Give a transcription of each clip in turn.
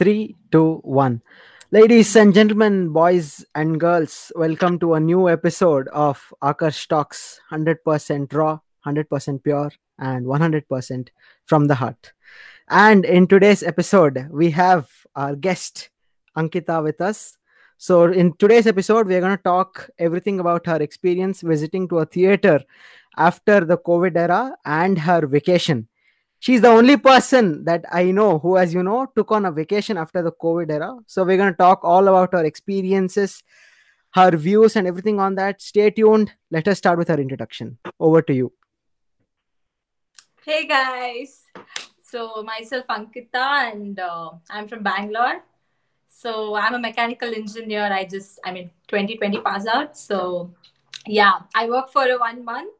Three, two, one. Ladies and gentlemen, boys and girls, welcome to a new episode of Akash Talks 100% raw, 100% pure, and 100% from the heart. And in today's episode, we have our guest Ankita with us. So, in today's episode, we're going to talk everything about her experience visiting to a theater after the COVID era and her vacation she's the only person that I know who, as you know, took on a vacation after the COVID era. So we're going to talk all about her experiences, her views, and everything on that. Stay tuned. Let us start with her introduction. Over to you. Hey guys. So myself Ankita and uh, I'm from Bangalore. So I'm a mechanical engineer. I just I mean 2020 pass out. So yeah, I work for a one month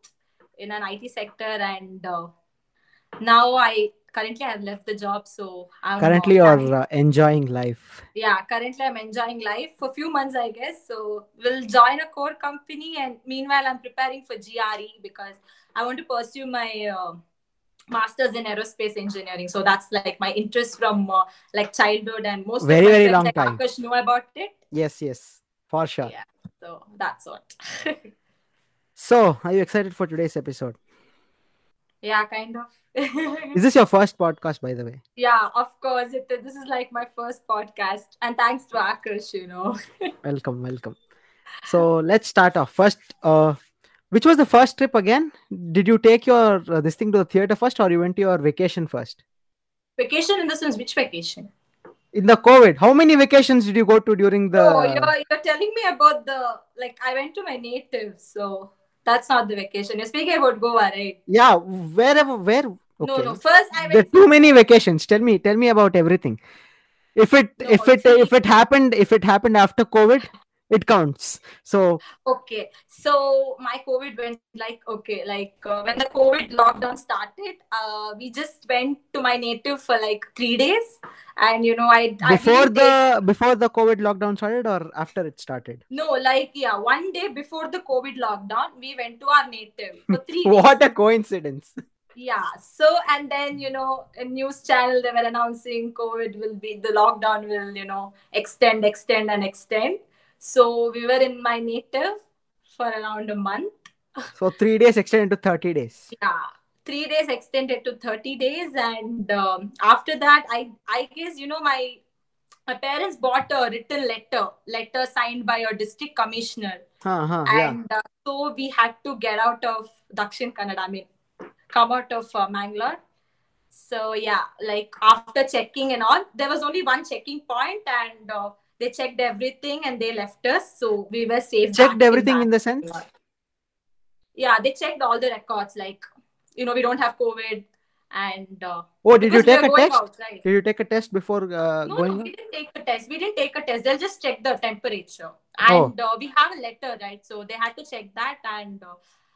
in an IT sector and uh, now I currently have left the job, so I'm Currently, you're uh, enjoying life. yeah. Currently, I'm enjoying life for a few months, I guess. So we'll join a core company, and meanwhile, I'm preparing for GRE because I want to pursue my uh, master's in aerospace engineering. So that's like my interest from uh, like childhood, and most Very, very friends long like time. Akash know about it. Yes, yes, for sure. Yeah. So that's what. So, are you excited for today's episode? yeah, kind of. Is this your first podcast, by the way? yeah, of course. It, this is like my first podcast, and thanks to Akash, you know. Welcome, welcome. So, let's start off. First, uh, which was the first trip again? Did you take your uh, this thing to the theater first, or you went to your vacation first? Vacation in the sense, which vacation? In the COVID, how many vacations did you go to during the? oh, you're, you're telling me about the like I went to my native, so that's not the vacation. You're speaking about Goa, right? Yeah, wherever, where? Okay. No, no. First, I There are too many vacations. Tell me, tell me about everything. If it, No, if it, see- if it happened, if it happened after COVID, it counts. So Okay, so my COVID went like okay, like uh, when the COVID lockdown started, uh, we just went to my native for like three days, and you know I I before take- the before the COVID lockdown started, or after it started? no like yeah one day before the COVID lockdown, we went to our native for three days. What a coincidence! Yeah. So and then you know a news channel they were announcing COVID will be the lockdown will you know extend, extend, and extend. So we were in my native for around a month. So three days extended to thirty days. Yeah. Three days extended to 30 days, and um, after that, I I guess you know my my parents bought a written letter, letter signed by a district commissioner, Huh, huh, yeah. and uh, so we had to get out of Dakshin Kannada. I mean, come out of uh, Mangalore. So yeah, like after checking and all, there was only one checking point, and uh, they checked everything and they left us. So we were safe. Checked everything in Bangalore. the sense. Yeah, they checked all the records. Like you know, we don't have COVID, and uh, Oh, did you we take a test? out, right? Did you take a test before uh, No, going? no, we didn't take a test. We didn't take a test. They'll just check the temperature, Oh. and uh, we have a letter, right? So they had to check that, and uh,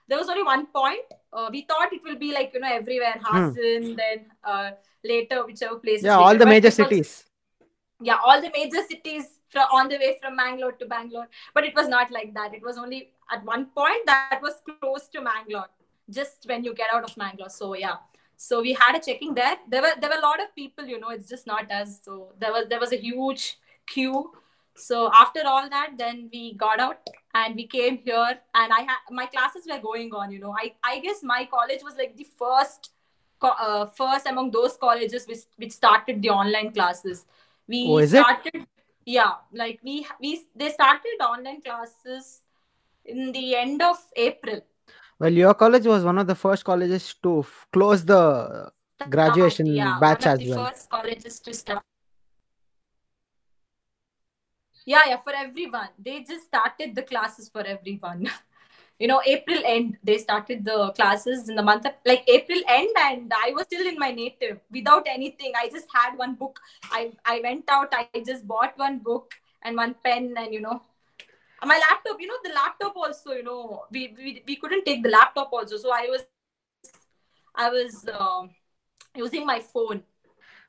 there was only one point. Uh, we thought it will be like you know everywhere, Hassan, then uh, later whichever places. Hmm. Yeah, all the But major was- cities. yeah, all the major cities from on the way from Mangalore to Bangalore. But it was not like that. It was only at one point that was close to Mangalore, just when you get out of Mangalore. So yeah. So we had a checking there. There were there were a lot of people, you know, it's just not us. So there was there was a huge queue. So after all that, then we got out and we came here and I had my classes were going on, you know. I, I guess my college was like the first co- uh, first among those colleges which, which started the online classes we Oh, is it? started yeah like we we they started online classes in the end of april Well, your college was one of the first colleges to f- close the Graduation yeah, batch as well. first colleges to start yeah yeah for everyone. They just started the classes for everyone. You know april end they started the classes in the month of like april end and i was still in my native without anything. I just had one book. I i went out i just bought one book and one pen and you know my laptop you know the laptop also you know we we, we couldn't take the laptop also. So i was i was um using my phone.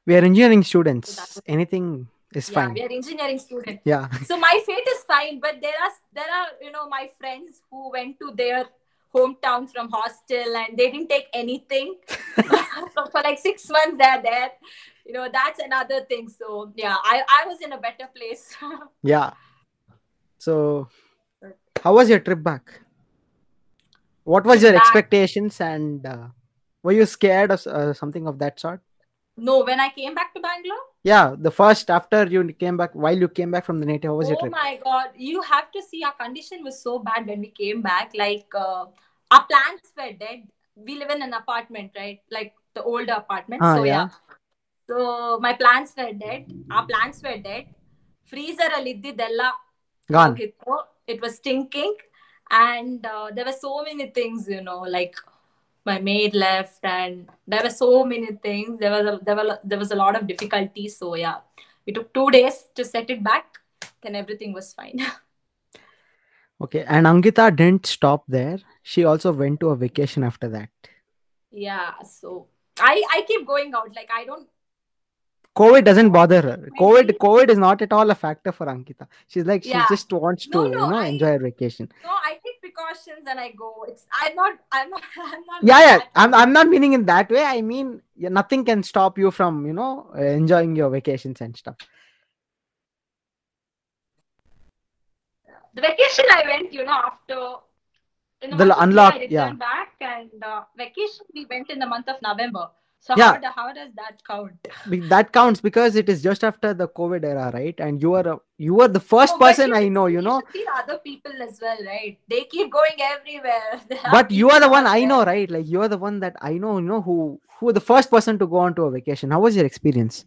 We are engineering students. So Anything is yeah fine. we are engineering students Yeah. so my fate is fine but there are there are you know my friends who went to their hometown from hostel and they didn't take anything so for like six months they're there you know that's another thing so yeah i i was in a better place Yeah. So, how was your trip back? What was your back- expectations, and uh, were you scared of uh, something of that sort? No, when I came back to Bangalore. Yeah, the first after you came back, while you came back from the native, how was oh your trip? Oh my god, you have to see our condition was so bad when we came back. Like uh, our plants were dead. We live in an apartment, right? Like the older apartment. Ah, so yeah. yeah. So my plants were dead. Our plants were dead. Freezer aliddidella. Gone. It was stinking, and uh, there were so many things, you know, like my maid left and there were so many things there was a, there were there was a lot of difficulties so yeah we took two days to set it back then everything was fine Okay, and Ankita didn't stop there. She also went to a vacation after that. yeah so i i keep going out like i don't COVID doesn't bother her. COVID, COVID is not at all a factor for Ankita. She's like she Yeah. just wants to, No, you know, I- enjoy her vacation. no i take precautions and i go it's i'm not i'm not i'm not Yeah, yeah. I'm, I'm not meaning in that way. I mean, yeah, nothing can stop you from, you know, enjoying your vacations and stuff. the vacation I went, you know, after in the, The month of May, unlock- I yeah. back, and uh, vacation we went in the month of November. So Yeah. how, how does that count? That counts because it is just after the COVID era, right? And you are a, you are the first but person I know, you know. see other people as well, right? They keep going everywhere. But you are the one I know, right? Like you are the one that I know, you know, who who the first person to go on to a vacation. How was your experience?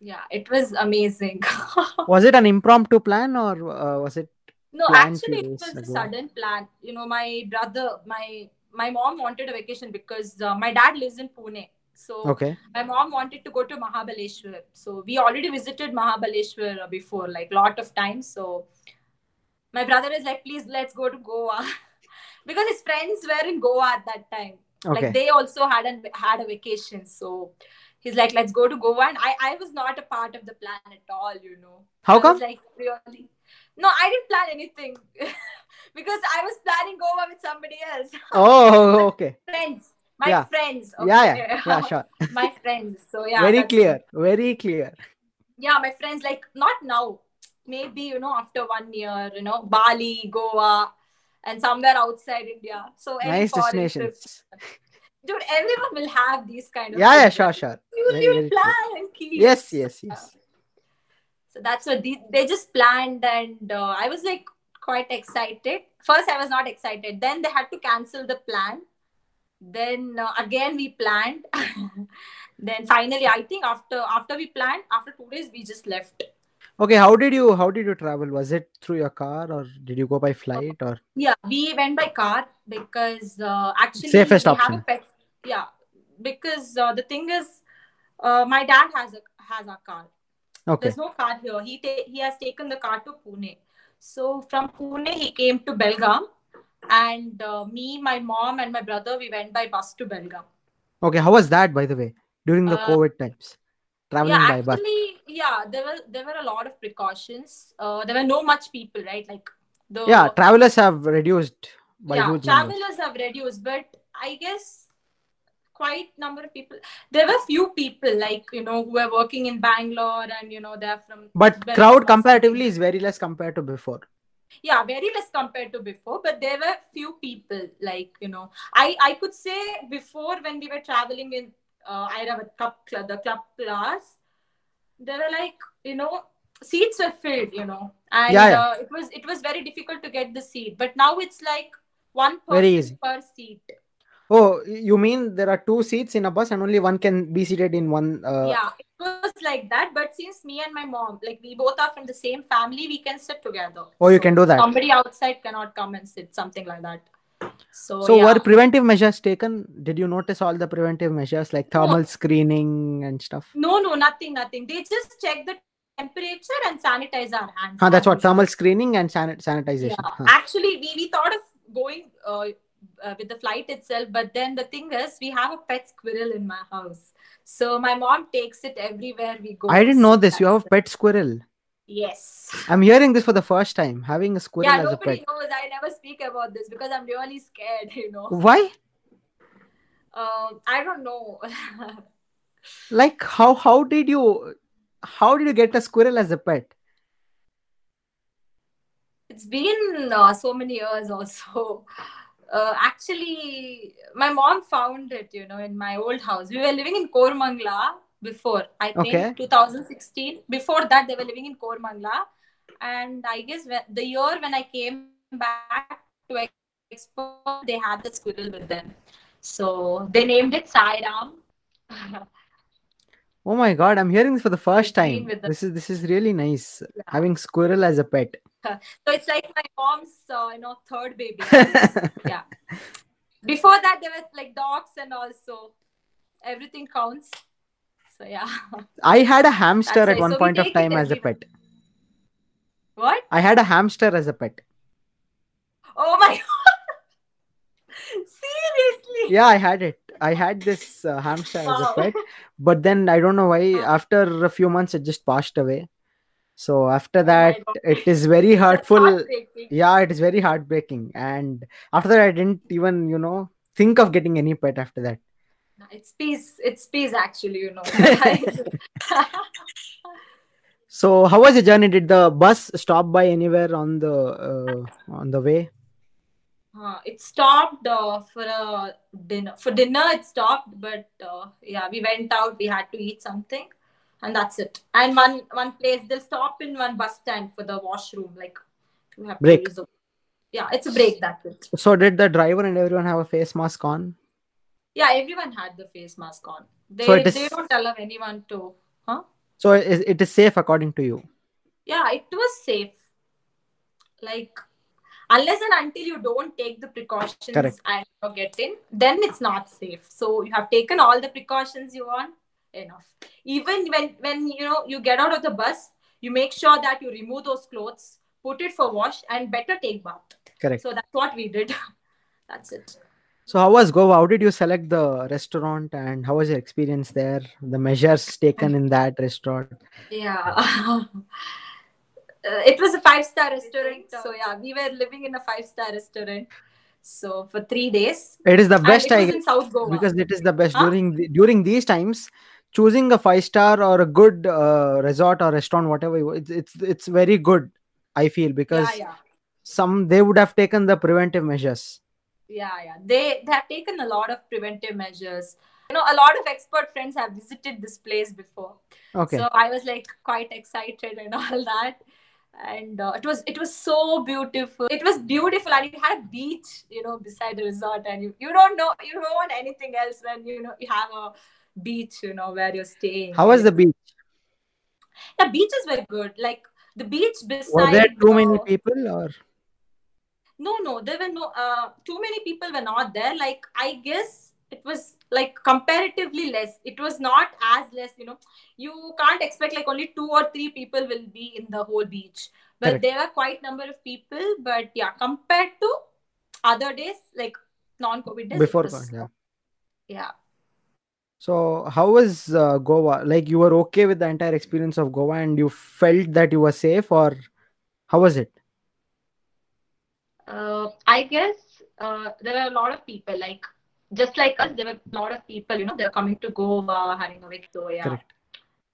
Yeah, it was amazing. Was it an impromptu plan or uh, was it no, actually, it was a sudden plan. You know, my brother, my my mom wanted a vacation because uh, my dad lives in Pune. So okay? my mom wanted to go to Mahabaleshwar. So we already visited Mahabaleshwar before, like lot of times. So my brother is like, please let's go to Goa. because his friends were in Goa at that time. Okay. Like they also had a had a vacation. So he's like, let's go to Goa. And I, I was not a part of the plan at all, you know. How come? like really no, I didn't plan anything. because I was planning Goa with somebody else. Oh, okay. friends. My Yeah. friends. Yeah, okay? yeah, yeah, sure. my friends. So yeah. very clear. it. Very clear. Yeah, my friends like not now. Maybe you know after one year, you know Bali, Goa, and somewhere outside India. So Nice destinations. dude. Everyone will have these kind of. Yeah, yeah, sure, sure. You, Very, you plan and keep. Yes, yes, yes. So that's what they, they just planned, and uh, I was like quite excited. First, I was not excited. Then they had to cancel the plan. Then uh, again we planned. then finally, I think after after we planned, after two days, we just left. Okay, how did you how did you travel? Was it through your car or did you go by flight or Yeah, we went by car because uh, actually Safest we option. Have a pet. Yeah, because uh, the thing is, uh, my dad has a has a car. okay? There's no car here. He ta- he has taken the car to Pune. So from Pune he came to Belgaum, and uh, me, my mom, and my brother we went by bus to Belgaum. Okay, how was that by the way during the Uh, COVID times? Traveling yeah, by bus. yeah, there were there were a lot of precautions. Uh, there were no much people, right? Like the Yeah, travelers have reduced by yeah, huge numbers. travelers have reduced, but I guess quite number of people. There were few people like you know who were working in Bangalore and you know they're from. But crowd comparatively is very less compared to before. Yeah, very less compared to before, but there were few people like you know I I could say before when we were traveling in uh, Airavat Club the club class, there were like you know seats were filled, you know, and Yeah, yeah. Uh, it was it was very difficult to get the seat. But now it's like one person Very easy. per seat. Oh, you mean there are two seats in a bus and only one can be seated in one? Uh, yeah, was like that. But since me and my mom, like we both are from the same family, we can sit together. Oh, you can do that. Somebody outside cannot come and sit, something like that. So, So yeah. were preventive measures taken? Did you notice all the preventive measures like No. thermal screening and stuff? no, no, nothing, nothing. They just check the temperature and sanitize our hands. Huh, that's what thermal screening and sanit- sanitization. Yeah. Huh. Actually, we, we thought of going uh, uh, with the flight itself, but then the thing is, we have a pet squirrel in my house. So my mom takes it everywhere we go. I didn't know this. You have a pet squirrel. Yes. I'm hearing this for the first time. Having a squirrel yeah, as a nobody pet. knows. I never speak about this because I'm really scared, you know. Why? Um, I don't know. like how how did you how did you get a squirrel as a pet? It's been uh, so many years also. Uh, actually, my mom found it, you know, in my old house. We were living in Koramangala before, I think, Okay. 2016. Before that, they were living in Koramangala. And I guess when, the year when I came back to Expo, they had the squirrel with them. So they named it Sairam. Oh my god, I'm hearing this for the first time. the- This is this is really nice. Yeah. Having squirrel as a pet. So it's like my mom's, uh, you know, third baby. yeah. Before that, there were like dogs and also everything counts. So yeah. I had a hamster That's at why- one so point of time as a pet. What? I had a hamster as a pet. Oh my god. Seriously. Yeah, I had it. I had this uh, hamster as a pet, but then I don't know why. Uh. After a few months, it just passed away. So after Oh that, it is very hurtful. Yeah, it is very heartbreaking. And after that, I didn't even you know think of getting any pet after that. It's peace. It's peace, actually, you know. So how was the journey? Did the bus stop by anywhere on the uh, on the way? Uh, it stopped uh, for a dinner. For dinner, it stopped, but uh, yeah, we went out. We had to eat something, and that's it. And one one place they'll stop in one bus stand for the washroom, like you have Break. to use. A, yeah, it's a break. That's it. So did the driver and everyone have a face mask on? Yeah, everyone had the face mask on. They So is- they don't allow anyone to. Huh? So it, it is safe according to you. Yeah, it was safe. Like unless and until you don't take the precautions Correct. and you get in, then it's not safe. So you have taken all the precautions you want. Enough. Even when when you know you get out of the bus, you make sure that you remove those clothes, put it for wash, and better take bath. Correct. So that's what we did. that's it. So how was Goa? How did you select the restaurant and how was your experience there? The measures taken in that restaurant. Yeah. Uh, it was a five star restaurant. So yeah, we were living in a five star restaurant. So for three days. It is the best it I in South Goa. because it is the best Huh? during the, during these times. Choosing a five star or a good uh, resort or restaurant, whatever, it's it's it's very good. I feel because yeah, yeah. some they would have taken the preventive measures. Yeah, yeah. They they have taken a lot of preventive measures. You know, a lot of expert friends have visited this place before. Okay. So I was like quite excited and all that. And uh, it was it was so beautiful. It was beautiful, and you had a beach, you know, beside the resort. And you, you don't know you don't want anything else when you know you have a beach, you know, where you're staying. how was the beach? the beaches were good? Like the beach beside. Were there too many people or no no there were no uh too many people were not there like i guess it was like comparatively less it was not as less you know you can't expect like only two or three people will be in the whole beach but Correct. there were quite number of people but yeah compared to other days like non-covid days before? was- Yeah. yeah So how was uh, Goa? Like you were okay with the entire experience of Goa and you felt that you were safe or how was it? uh, I guess uh, there are a lot of people, like just like us, there were a lot of people, you know, they're coming to Goa, having a week. So, yeah. Correct.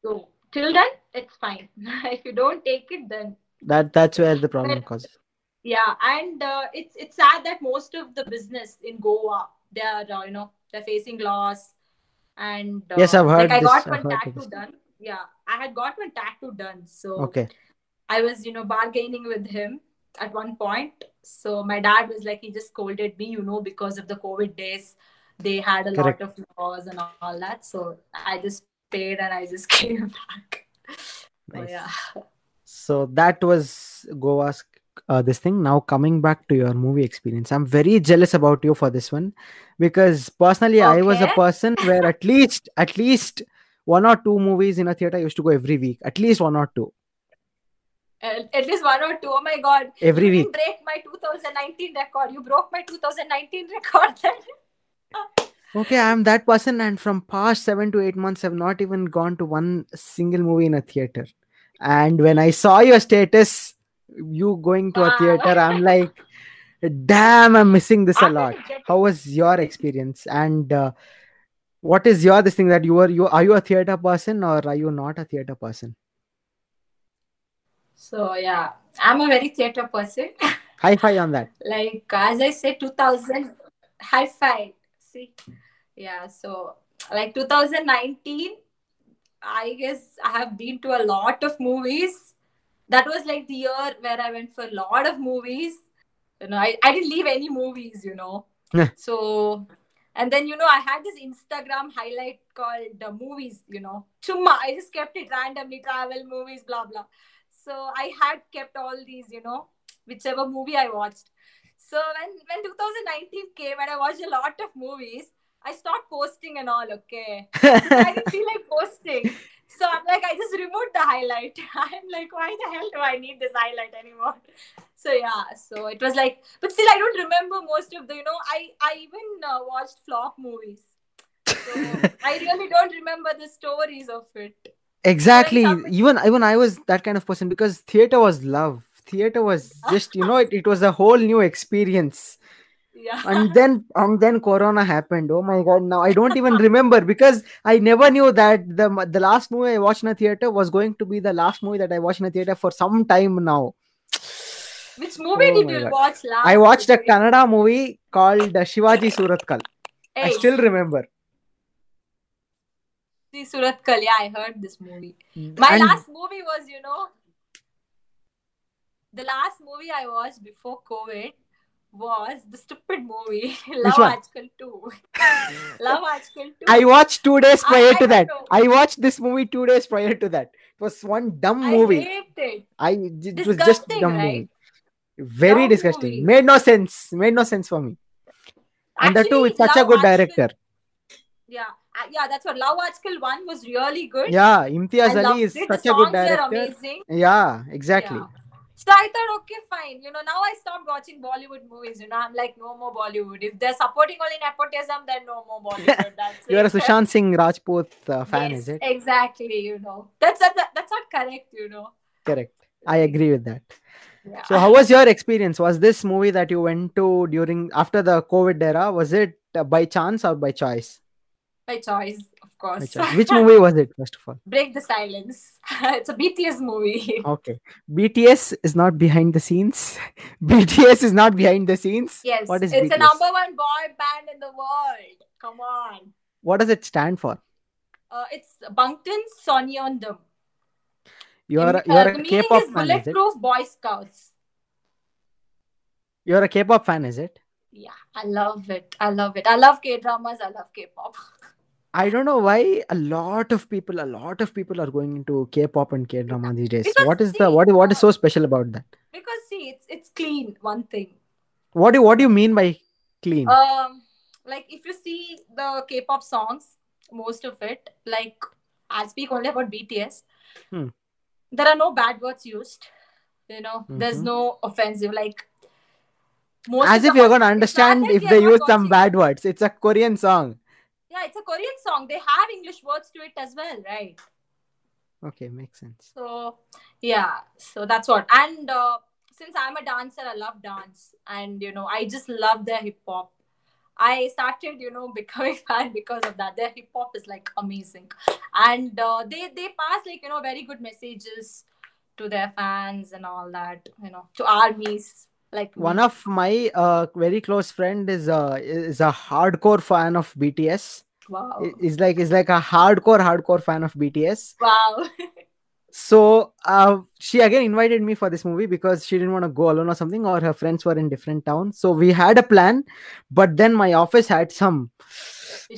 So, till then, it's fine. if you don't take it, then That that's where the problem Well, causes. yeah. And uh, it's it's sad that most of the business in Goa, they are, uh, you know, they're facing loss. And uh, Yes, I've heard like I got I've one tattoo done. Yeah, I had got one tattoo done. So, Okay. I was, you know, bargaining with him at one point. So my dad was like, he just scolded me, you know, because of the COVID days, they had a Correct. lot of laws and all that. So I just paid and I just came back. So Nice. yeah. So that was Goa's uh, this thing. Now coming back to your movie experience, I'm very jealous about you for this one because personally, I was a person where at least at least one or two movies in a theater I used to go every week, at least one or two At, least one or two. Oh my God. every week. break my 2019 record. You broke my 2019 record then. Okay, I'm that person, and from past seven to eight months, I've not even gone to one single movie in a theater. And when I saw your status, you going to a theater, I'm like, damn, I'm missing this a lot. How was your experience? And uh, what is your this thing that you are you are you a theater person or are you not a theater person So yeah, I'm a very theater person. high five on that like as I said, 2000 high five. See, yeah. So like 2019, I guess I have been to a lot of movies. That was like the year where I went for a lot of movies. You know, I, I didn't leave any movies, you know. So, and then, you know, I had this Instagram highlight called the movies, you know. Chumma, I just kept it randomly travel movies, blah, blah. So I had kept all these, you know, whichever movie I watched. So when, when 2019 came and I watched a lot of movies, I stopped posting and all, okay. I didn't feel like posting. So I'm like, I just removed the highlight. I'm like, why the hell do I need this highlight anymore? So yeah, so it was like, but still, I don't remember most of the, you know, I I even uh, watched flop movies. So I really don't remember the stories of it. Exactly. Even even i was that kind of person because theater was love. Theater was just you know it, it was a whole new experience. Yeah. and then and then corona happened. Oh my god. Now i don't even remember because i never knew that the the last movie i watched in a theater was going to be the last movie that i watched in a theater for some time now. Which movie Oh did you God. watch last? i watched a week? kannada movie called shivaji surathkal i still remember see Surathkal. Yeah, I heard this movie. Hmm. My And- last movie was, you know, the last movie I watched before COVID was the stupid movie Love? Aaj Kal 2. Love Aaj Kal 2. I watched two days prior I to don't that. know. I watched this movie two days prior to that. It was one dumb I movie. hate it. I it was just Disgusting, dumb right? movie. Very Dumb disgusting. movie. Made no sense. Made no sense for me. And the two Actually, with such a Love good Aaj Kal- director. Yeah, yeah, that's what Love Aaj Kal 1 was really good. Yeah, Imtiaz Ali is it. such a good director. amazing. Yeah, exactly. Yeah. So I thought, okay, fine. You know, now I stopped watching Bollywood movies. You know, I'm like, no more Bollywood. If they're supporting only nepotism, then no more Bollywood. That's You are a. Sushant Singh Rajput uh, fan, yes, is it? Exactly. You know, that's that's, that's not correct. You know. Correct. I agree with that. Yeah. So, how was your experience? Was this movie that you went to during after the COVID era? Was it by chance or by choice? By choice, of course. choice. Which movie was it, first of all? Break the silence. it's a BTS movie. Okay. BTS is not behind the scenes. BTS is not behind the scenes. Yes, What is it's a BTS? number one boy band in the world. Come on. What does it stand for? Uh, it's Bangtan Sonyeondan. You are Uh, you are the a meaning K-pop is fan, is it? Boy Scouts. You are a K-pop fan, is it? Yeah, I love it. I love it. I love K dramas. I love K pop. I don't know why a lot of people, a lot of people are going into K-pop and K-drama these days. Because What is see, the what? What is so special about that? Because see, it's it's clean. One thing. What do what do you mean by clean? Um, like if you see the K-pop songs, most of it, like I'll speak only about BTS. Hmm. There are no bad words used. You know, there's Mhm. no offensive. Like most As if you're gonna songs- it's not understand if they use some bad words. It's a Korean song. Yeah, it's a Korean song. They have English words to it as well, right? Okay, makes sense. So yeah, so that's what. And uh, since I'm a dancer, I love dance, and you know, I just love their hip hop. I started, you know, becoming fan because of that. Their hip hop is like amazing, and uh, they they pass like you know very good messages to their fans and all that. You know, to armies like One of my uh, very close friend is uh, is a hardcore fan of BTS. Wow, Is like is like a hardcore hardcore fan of BTS. wow, So uh, she again invited me for this movie because she didn't want to go alone or something, or her friends were in different towns. So we had a plan, but then my office had some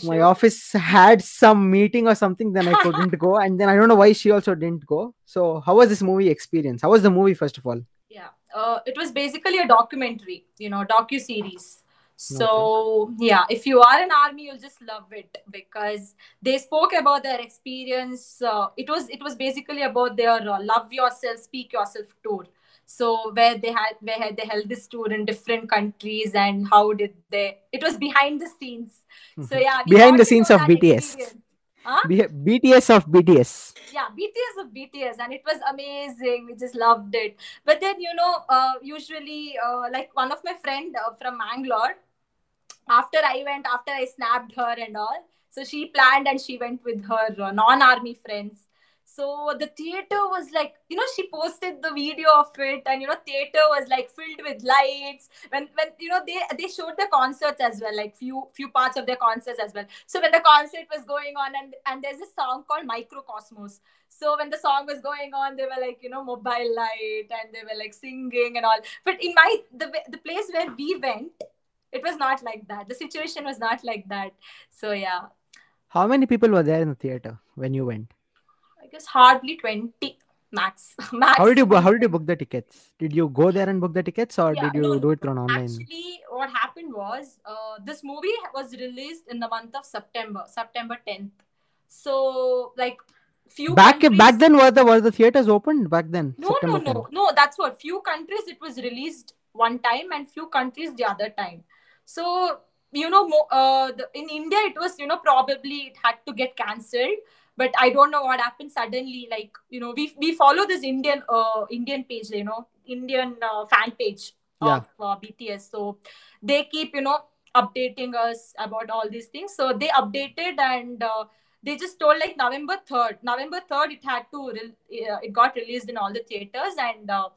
my office had some meeting or something. Then I couldn't go, and then I don't know why she also didn't go. So how was this movie experience? How was the movie first of all? yeah uh, it was basically a documentary you know docu series so yeah if you are an army you'll just love it because they spoke about their experience uh, it was it was basically about their uh, love yourself speak yourself tour. So where they had where had they held this tour in different countries and how did they it was behind the scenes. So yeah Behind the scenes of BTS. Huh? BTS of BTS. yeah bts of bts and it was amazing. We just loved it. But then you know uh, usually uh, like one of my friend uh, from mangalore after i went after i snapped her and all So she planned and she went with her uh, non-army friends. So the theater was like, you know, she posted the video of it, and you know, theater was like filled with lights. When when you know they they showed the concerts as well, like few few parts of their concerts as well. So when the concert was going on, and and there's a song called Mikrokosmos. So when the song was going on, they were like, you know, mobile light, and they were like singing and all. But in my the the place where we went, it was not like that. The situation was not like that. So yeah, How many people were there in the theater when you went? I guess hardly twenty max. max. How did you how did you book the tickets? Did you go there and book the tickets, or Yeah, did you no, do it through online? Actually, what happened was uh, this movie was released in the month of September, September 10th. So, like, few back countries- back then, were the were the theaters opened back then? No, September no, no, 10th? no. That's what few countries it was released one time, and few countries the other time. So you know, uh, the, in India it was you know probably it had to get cancelled, but I don't know what happened suddenly. Like you know, we we follow this Indian uh Indian page, you know, Indian uh, fan page Yeah. of uh, BTS. So they keep you know updating us about all these things. So they updated and. Uh, they just told like November 3rd. November 3rd, it had to, re- uh, it got released in all the theaters. And uh,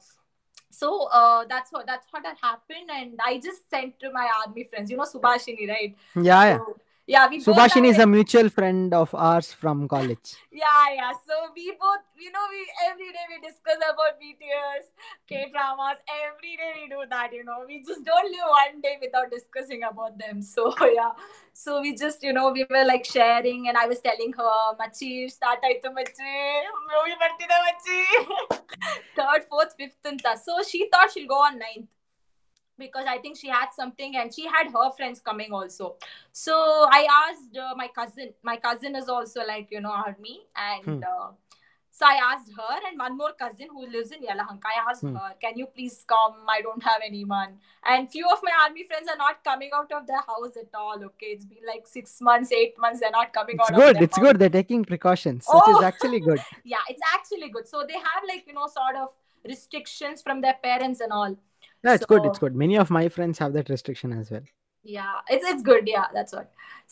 so uh, that's what that's what had happened. And I just sent to my army friends, you know, Subhashini, right? Yeah, yeah. So, yeah we subhashini is a mutual friend of ours from college. Yeah yeah. So we both you know we every day we discuss about bts k dramas every day we do that you know. We just don't live one day without discussing about them. So yeah. So we just you know we were like sharing and i was telling her machi start aithu machi. Movie third fourth fifth and so she thought she'll go on ninth because I think she had something and she had her friends coming also. So I asked uh, my cousin. My cousin is also like you know army, and Hmm. uh, so I asked her and one more cousin who lives in Yelahanka. I asked Hmm. her, "Can you please come? I don't have anyone." And few of my army friends are not coming out of their house at all. Okay, it's been like six months, eight months. They're not coming It's out. of good. It's house. good. They're taking precautions, which is Oh. actually good. Yeah, it's actually good. So they have like you know sort of restrictions from their parents and all. Yeah, it's good. It's good. Many of my friends have that restriction as well. yeah it's it's good yeah that's what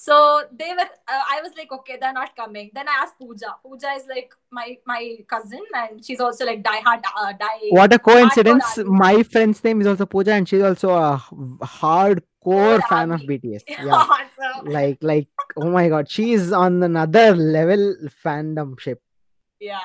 so they were uh, i was like okay they're not coming then i asked pooja pooja is like my my cousin and she's also like die hard uh, die What a coincidence! My friend's name is also Pooja, and she's also a hardcore Core fan of. BTS. Yeah, so, like like oh my god, she's on another level fandom ship. yeah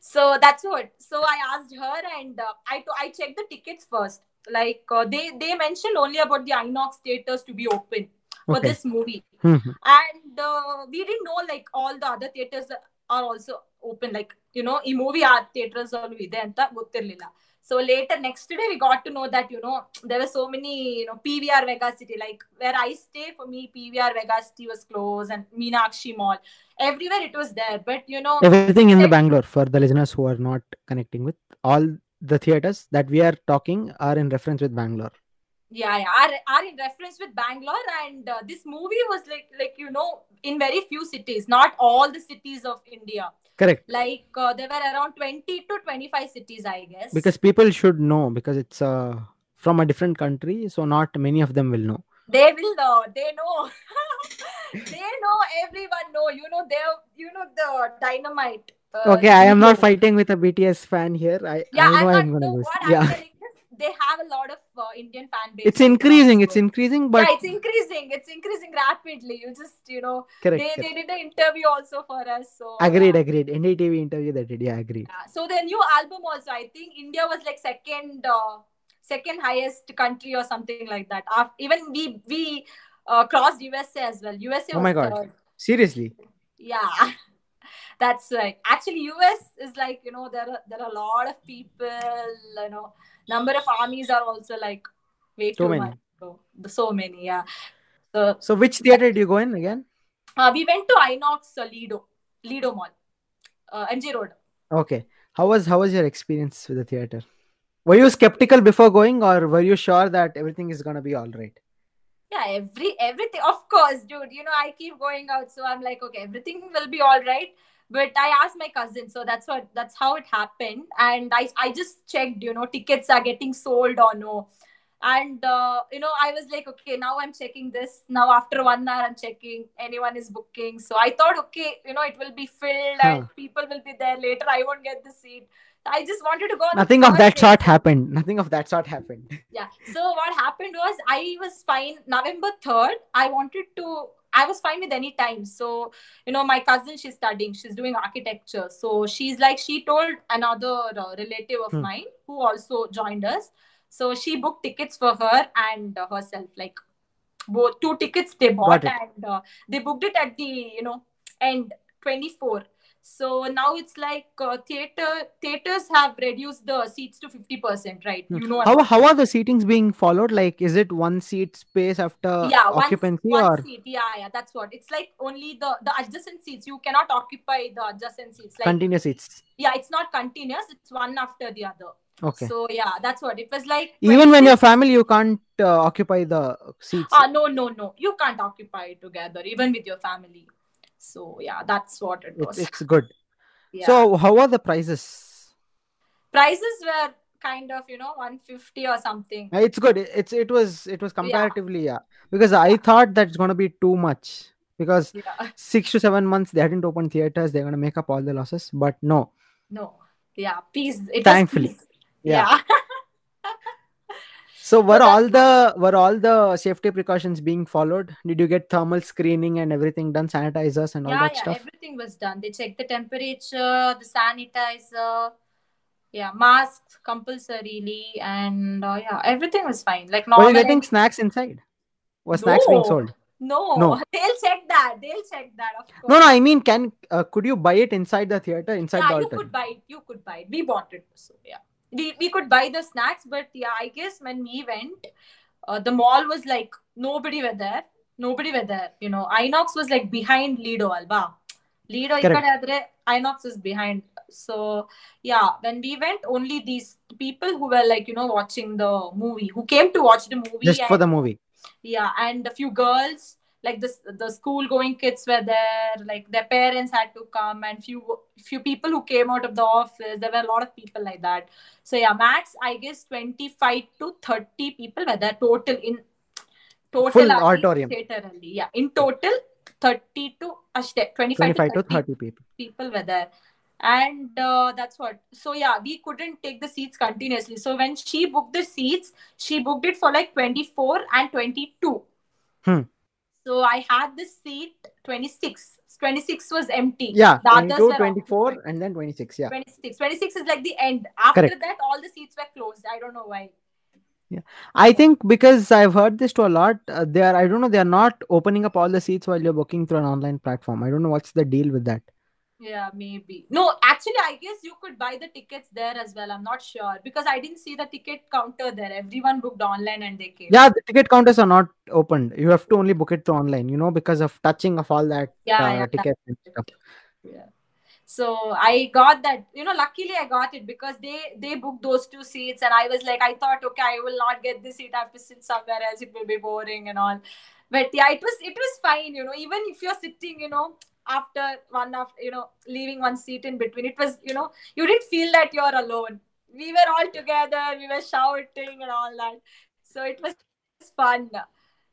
so that's what so i asked her and uh, i to- i checked the tickets first like uh, they they mentioned only about the inox theaters to be open for Okay. this movie Mhm. and uh, we didn't know like all the other theaters are also open like you know ಈ movie ಆ theaters ಅಲ್ಲೂ ಇದೆ ಅಂತ ಗೊತ್ತಿರ್ಲಿಲ್ಲ so later next day we got to know that you know there were so many you know pvr vega city like where i stay for me pvr vega city was closed and meenakshi mall everywhere it was there but you know Everything in the Bangalore for the listeners who are not connecting with all the theaters that we are talking are in reference with Bangalore. yeah, yeah are, are in reference with bangalore and uh, this movie was like like you know in very few cities not all the cities of india Correct. like uh, there were around 20 to 25 cities i guess Because people should know because it's uh, from a different country, so not many of them will know. they will know they know they know everyone know you know they you know the dynamite uh, Okay, I am not fighting with a BTS fan here. I, yeah I know i'm I'm gonna no, lose. what Yeah, i'm telling is they have a lot of uh, indian fan base it's increasing. It's increasing, but yeah it's increasing it's increasing rapidly you just you know correct. they, correct. they did an interview also for us so Agreed, yeah. agreed. NDTV interview that did. Yeah, agreed. Yeah. So the new album also, I think India was like second, uh, second highest country or something like that. Af- even we we uh, crossed USA as well. USA Oh my God. third. Seriously. Yeah, that's right. Actually, US is like you know there are there are a lot of people. You know, number of armies are also like way Too too many. much. So, so many, yeah. So So which theater did you go in again? uh, we went to Inox uh, Lido, Lido Mall, uh, MG Road. Okay. How was how was your experience with the theater? Were you skeptical before going, or were you sure that everything is gonna be all right? yeah every everything of course dude you know i keep going out so i'm like okay everything will be all right but i asked my cousin so that's what that's how it happened. And i i just checked you know tickets are getting sold or no. And uh, you know i was like okay now i'm checking this. Now after one hour i'm checking. Anyone is booking. So i thought okay you know it will be filled Huh. and people will be there later. I won't get the seat. I just wanted to go Nothing of that day. sort happened. Nothing of that sort happened. yeah. So what happened was i was fine. November 3rd i wanted to i was fine with any time. So you know my cousin she's studying she's doing architecture. So she's like she told another uh, relative of Hmm. mine who also joined us. So she booked tickets for her and uh, herself like both two tickets they bought and uh, they booked it at the you know end 24 so now it's like uh, theater theaters have reduced the seats to 50% right Hmm. you know How how are the seatings being followed? Like, is it one seat space after yeah one, occupancy one or seat yeah yeah that's what it's like only the the adjacent seats you cannot occupy the adjacent seats like continuous seats? yeah it's not continuous it's one after the other Okay. so yeah that's what it was like Even when your family, you can't uh, occupy the seats. ah no no no you can't occupy it together even with your family so yeah that's what it was It's, it's good. yeah. So, how are the prices? prices were kind of you know 150 or something Uh, It's good. It's it was it was comparatively yeah. Because I thought that's gonna be too much. Because yeah six to seven months they hadn't opened theaters, they're gonna make up all the losses. But no, no yeah peace it Thankfully. peace. Yeah. yeah So were all the were all the safety precautions being followed? Did you get thermal screening and everything done, sanitizers and all yeah that yeah stuff? everything was done they checked the temperature the sanitizer yeah masks compulsorily and uh, yeah everything was fine like Were you getting snacks inside? Were snacks being sold? no, No. they'll check that they'll check that of course No, no. I mean, can uh, could you buy it inside the theater, inside yeah the you altar? could buy it you could buy it we bought it so yeah we, we could buy the snacks but yeah i guess when we went uh, the mall was like nobody were there nobody were there you know. Inox was like behind lido alba. Lido inox is behind. So yeah when we went only these people who were like you know watching the movie who came to watch the movie just and, for the movie. Yeah and a few girls like this the school going kids were there like their parents had to come and few few people who came out of the office there were a lot of people like that. So yeah max i guess 25 to 30 people were there total in total Full auditorium. theater yeah in total 30 to 25, 25 to 30, 30 people. people were there. And uh, that's what so yeah we couldn't take the seats continuously. So when she booked the seats she booked it for like 24 and 22 hmm so i had this seat 26 26 was empty Yeah, The 22, 24, occupied. and then 26. Yeah. 26 26 is like the end after Correct. that all the seats were closed i don't know why Yeah, I think because I've heard this to a lot, uh, they are, I don't know, they are not opening up all the seats while you're booking through an online platform. I don't know what's the deal with that. Yeah maybe. No actually i guess you could buy the tickets there as well. I'm not sure because i didn't see the ticket counter there. Everyone booked online and they came. Yeah, the ticket counters are not opened. You have to only book it through online, you know, because of touching of all that Yeah, uh, yeah, that- tickets and stuff. yeah. So i got that you know luckily i got it because they they booked those two seats and i was like i thought okay i will not get this seat. I have to sit somewhere else. It will be boring and all. But yeah it was it was fine you know. Even if you're sitting you know after one after you know leaving one seat in between. It was you know you didn't feel that you're alone. We were all together we were shouting and all that. So it was fun.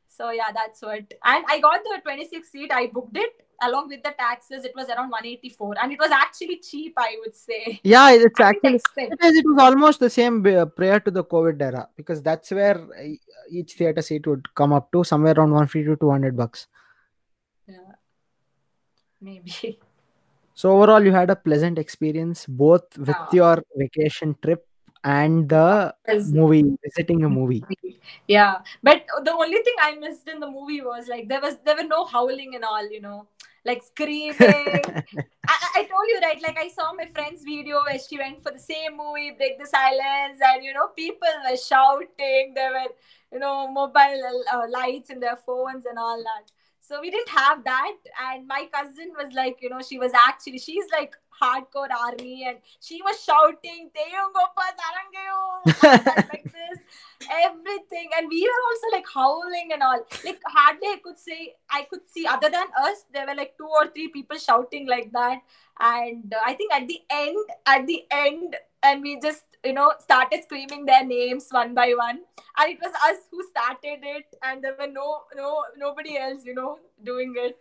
So yeah that's what. And i got the 26 seat. I booked it along with the taxes. It was around 184 and it was actually cheap i would say. Yeah, it's actually it, is, it was almost the same prior to the COVID era because that's where uh, each theater seat would come up to somewhere around 150 to 200 bucks. Maybe. So overall, you had a pleasant experience both with your vacation trip and the movie, visiting a movie. yeah but the only thing i missed in the movie was like there was there were no howling and all you know like screaming. I, I- I told you right like i saw my friend's video where she went for the same movie break the silence and you know people were shouting. There were you know mobile uh, lights in their phones and all that so we didn't have that. And my cousin was like you know she was actually she's like hardcore army and she was shouting "Taehyung Goppa Sarangayo," like this. Everything. And we were also like howling and all. Like hardly i could say i could see other than us there were like two or three people shouting like that. And uh, i think at the end at the end and we just you know started screaming their names one by one. And it was us who started it and there were no no nobody else you know doing it.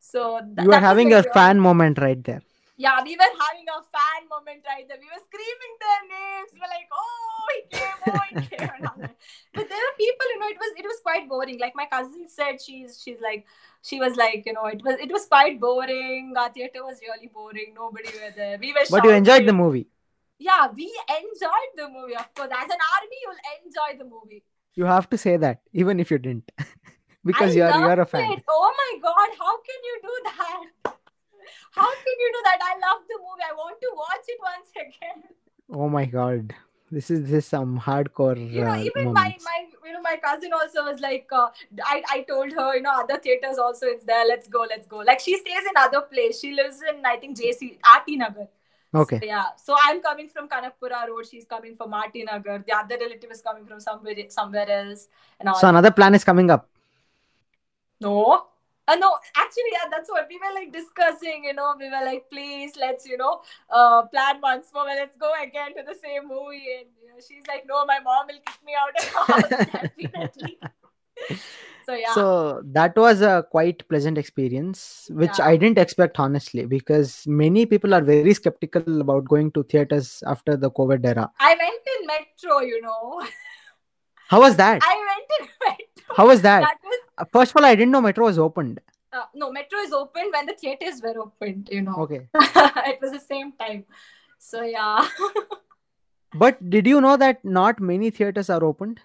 So th- You were having a fan moment right there. yeah we were having a fan moment right there. We were screaming their names. We were like oh he came oh he came and all that. but there were people you know it was it was quite boring. Like my cousin said she's she's like she was like you know it was it was quite boring. Our theater was really boring. Nobody were there. We were But you enjoyed the movie. Yeah we enjoyed the movie of course. As an army you'll enjoy the movie. You have to say that, even if you didn't, because I you're you're a fan. it. oh my god how can you do that? How can you do that? I love the movie. I want to watch it once again. Oh my god, this is this is some hardcore you know uh, even my moments. my you know my cousin also was like uh, I, I told her you know other theaters also it's there. Let's go let's go. Like she stays in other place. She lives in i think jc rt nagar Okay, so, yeah. So i'm coming from kanakpura road. She's coming from rt nagar the other relative is coming from somewhere somewhere else and all so another plan is coming up. no. Uh, no. Actually yeah that's what we were like discussing you know. We were like please let's you know uh plan once more. Let's go again to the same movie. And you know, she's like no my mom will kick me out of the house definitely so yeah So that was a quite pleasant experience, which Yeah. I didn't expect honestly, because many people are very skeptical about going to theaters after the COVID era. i went in metro you know How was that? i went in metro How was that? that was Uh, First of all, I didn't know metro was opened. uh, no metro is open when the theaters were opened you know Okay, it was the same time so yeah but did you know that not many theaters are opened?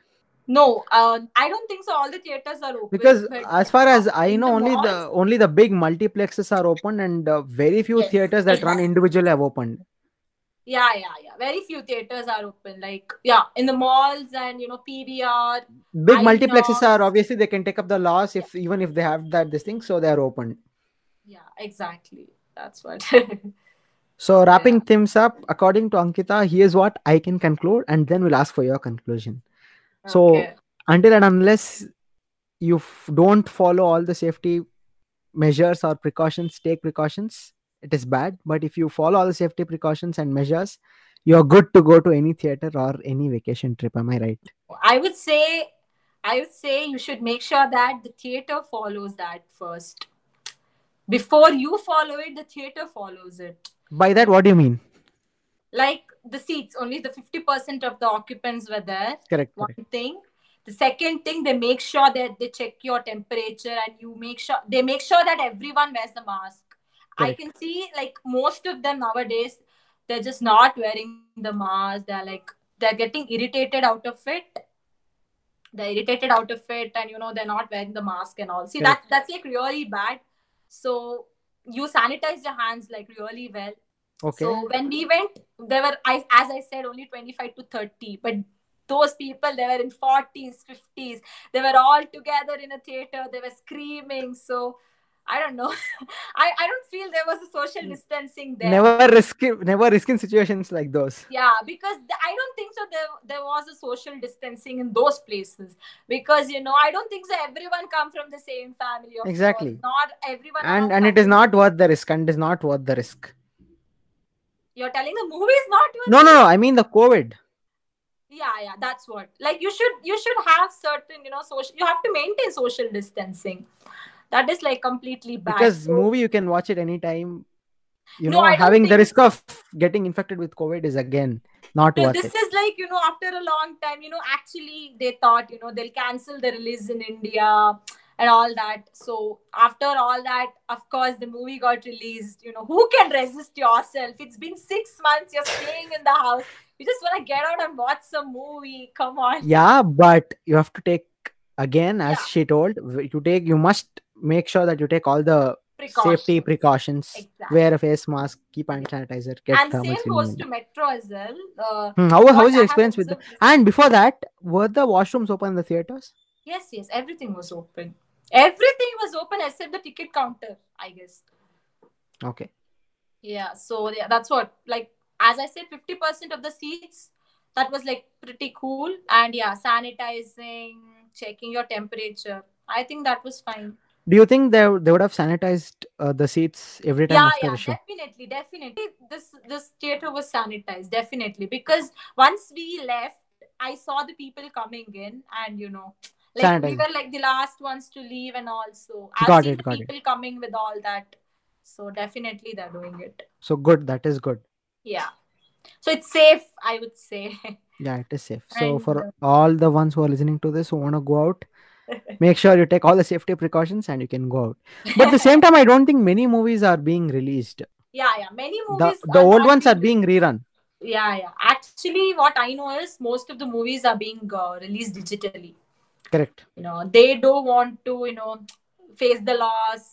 No uh, i don't think so all the theaters are open Because but- as far as I know, only the only the big multiplexes are open, and uh, very few Yes, theaters that run individually have opened. Yeah, yeah, yeah. Very few theaters are open. Like, yeah, in the malls and you know, PVR. Big multiplexes are obviously they can take up the loss if even if they have that this thing, so they are open. Yeah, exactly. That's what. So wrapping things up, according to Ankita, here's what I can conclude, and then we'll ask for your conclusion. So Okay. until and unless you f- don't follow all the safety measures or precautions, take precautions, it is bad. But if you follow all the safety precautions and measures, you're good to go to any theater or any vacation trip. Am I right? I would say, I would say you should make sure that the theater follows that first. Before you follow it, the theater follows it. By that, what do you mean? Like the seats, only the 50% of the occupants were there. Correct. one correct. thing the second thing they make sure that they check your temperature and you make sure they make sure that everyone wears the mask i can see like most of them nowadays they're just not wearing the mask they're like they're getting irritated out of it they're irritated out of it and you know they're not wearing the mask and all see Correct. that's that's like really bad so you sanitize your hands like really well Okay. so when we went, there were, I, as I said, only 25 to 30. But those people, they were in 40s, 50s. They were all together in a theater. They were screaming. So I don't know. I, I don't feel there was a social mm. distancing there. never risk never risk in situations like those. Yeah, because th- I don't think so. There, there was a social distancing in those places because you know I don't think so. Everyone come from the same family. of Exactly. course. Not everyone. And and it is not worth the risk and it is not worth the risk. You're telling the movie is not. No, no, no. I mean the COVID. yeah yeah. That's what. Like you should you should have certain you know social you have to maintain social distancing. That is like completely bad. Because movie you can watch it anytime. You No, know having the risk of getting infected with covid is again not No, worth this it. is like you know after a long time you know actually they thought you know they'll cancel the release in india and all that. So after all that of course the movie got released. You know who can resist yourself? It's been six months. You're staying in the house. You just want to get out and watch some movie. Come on. Yeah but you have to take again as Yeah. she told you take you must make sure that you take all the safety precautions. Exactly. wear a face mask keep hand sanitizer get and same goes to metro as well. Uh, Hmm, how, how was your I experience with the, and before that were the washrooms open in the theaters? Yes, yes, everything was open. Everything was open except the ticket counter, I guess. okay Yeah, so yeah, that's what. Like as I said, fifty percent of the seats. That was like pretty cool, and yeah, sanitizing, checking your temperature. I think that was fine. Do you think they they would have sanitized uh, the seats every time yeah after yeah the show? definitely definitely this this theater was sanitized definitely because once we left i saw the people coming in and you know like we were like the last ones to leave and also i've Got seen it, the got it. people coming with all that so definitely they're doing it So good. That is good. yeah so it's safe i would say Yeah, it is safe. So And, for uh, all the ones who are listening to this who want to go out, make sure you take all the safety precautions and you can go out. But at the same time, I don't think many movies are being released. yeah yeah many The movies the are old ones are being rerun. yeah yeah actually what i know is most of the movies are being uh, released digitally Correct. you know they don't want to you know face the loss